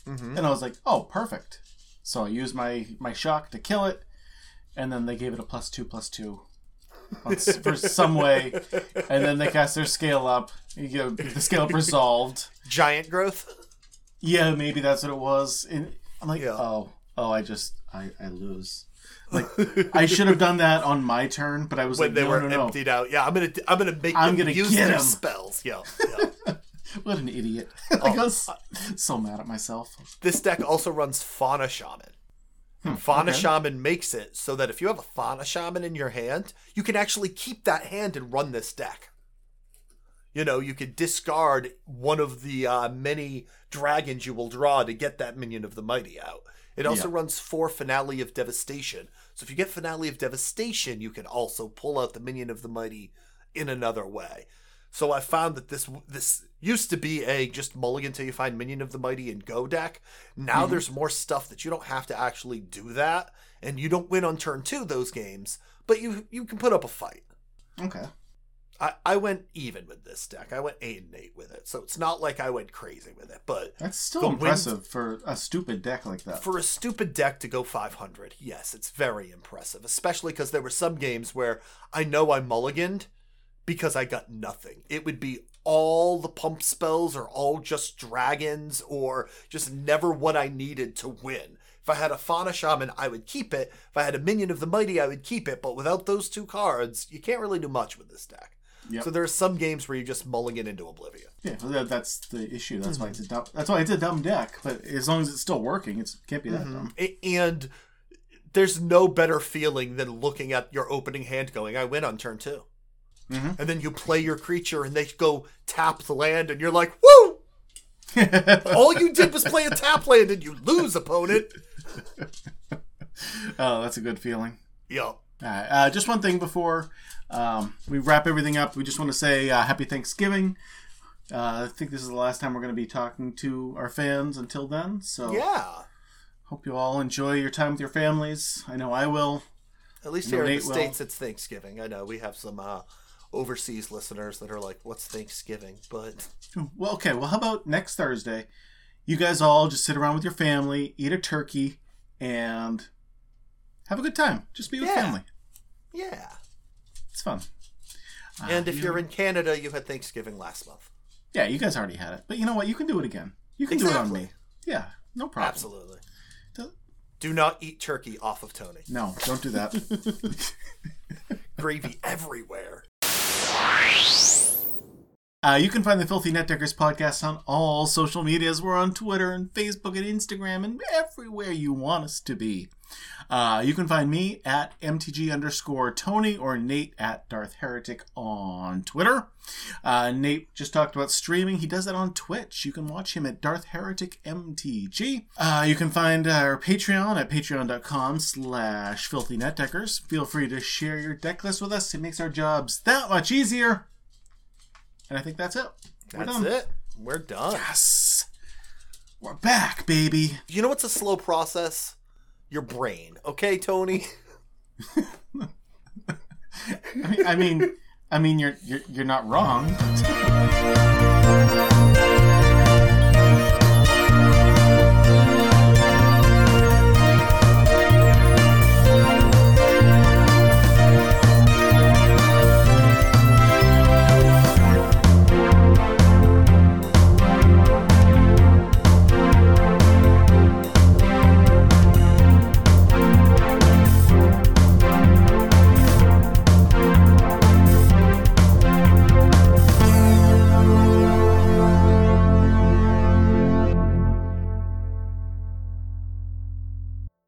Mm-hmm. And I was like, oh, perfect. So I used my, my shock to kill it, and then they gave it a plus two, plus two for some way. And then they cast their scale up. You get the scale up resolved. Giant growth. Yeah, maybe that's what it was. And I'm like, Yeah. oh, oh, I just, I, I lose. Like, I should have done that on my turn, but I was when like, they no, were no, no. emptied out. Yeah, I'm gonna I'm gonna make I'm gonna use get spells. Yeah, yeah. What an idiot. I oh, was so mad at myself. this deck also runs Fauna Shaman. Fauna Hmm, okay. Shaman makes it so that if you have a Fauna Shaman in your hand, you can actually keep that hand and run this deck. You know, you could discard one of the uh, many dragons you will draw to get that minion of the mighty out. It also Yeah. runs four Finale of Devastation. So if you get Finale of Devastation, you can also pull out the minion of the mighty in another way. So I found that this this used to be a just mulligan till you find minion of the mighty and go deck. Now Mhm. there's more stuff that you don't have to actually do that, and you don't win on turn two those games, but you you can put up a fight. Okay. I, I went even with this deck. I went eight and eight with it, so it's not like I went crazy with it. But That's still impressive for a stupid deck like that. for a stupid deck to go 500, yes, it's very impressive. Especially because there were some games where I know I mulliganed because I got nothing. It would be all the pump spells or all just dragons or just never what I needed to win. If I had a Fauna Shaman, I would keep it. If I had a Minion of the Mighty, I would keep it. But without those two cards, you can't really do much with this deck. Yep. So there are some games where you're just mulligan into oblivion. Yeah, that's the issue. That's why it's a dumb. That's why it's a dumb deck. But as long as it's still working, it can't be that mm-hmm. dumb. And there's no better feeling than looking at your opening hand going, I win on turn 2 Mhm. And then you play your creature and they go tap the land and you're like, woo! All you did was play a tap land and you lose, opponent. oh, that's a good feeling. Yo. All right, uh, just one thing before um, we wrap everything up. We just want to say uh, Happy Thanksgiving. Uh, I think this is the last time we're going to be talking to our fans until then. So Yeah. hope you all enjoy your time with your families. I know I will. At least here in the will. States, it's Thanksgiving. I know we have some uh, overseas listeners that are like, what's Thanksgiving? But Well, okay. Well, how about next Thursday? You guys all just sit around with your family, eat a turkey, and have a good time. Just be with Yeah. family. yeah. It's fun. Uh, And if you- you're in Canada, you had Thanksgiving last month. yeah, you guys already had it, but you know what? You can do it again. You can do it on me. Yeah, no problem. Absolutely. Do- Do not eat turkey off of Tony. No, don't do that. Gravy everywhere. Uh, you can find the Filthy Net Deckers podcast on all social medias. We're on Twitter and Facebook and Instagram and everywhere you want us to be. Uh, you can find me at MTG underscore Tony or Nate at Darth Heretic on Twitter. Uh, Nate just talked about streaming. He does that on Twitch. You can watch him at Darth Heretic MTG. Uh, you can find our Patreon at patreon.com slash filthy netdeckers. Feel free to share your deck list with us. It makes our jobs that much easier. And I think that's it. We're That's done. it. We're done. Yes. We're back, baby. You know what's a slow process? Your brain. Okay, Tony? I mean, I mean, you're you're, you're not wrong.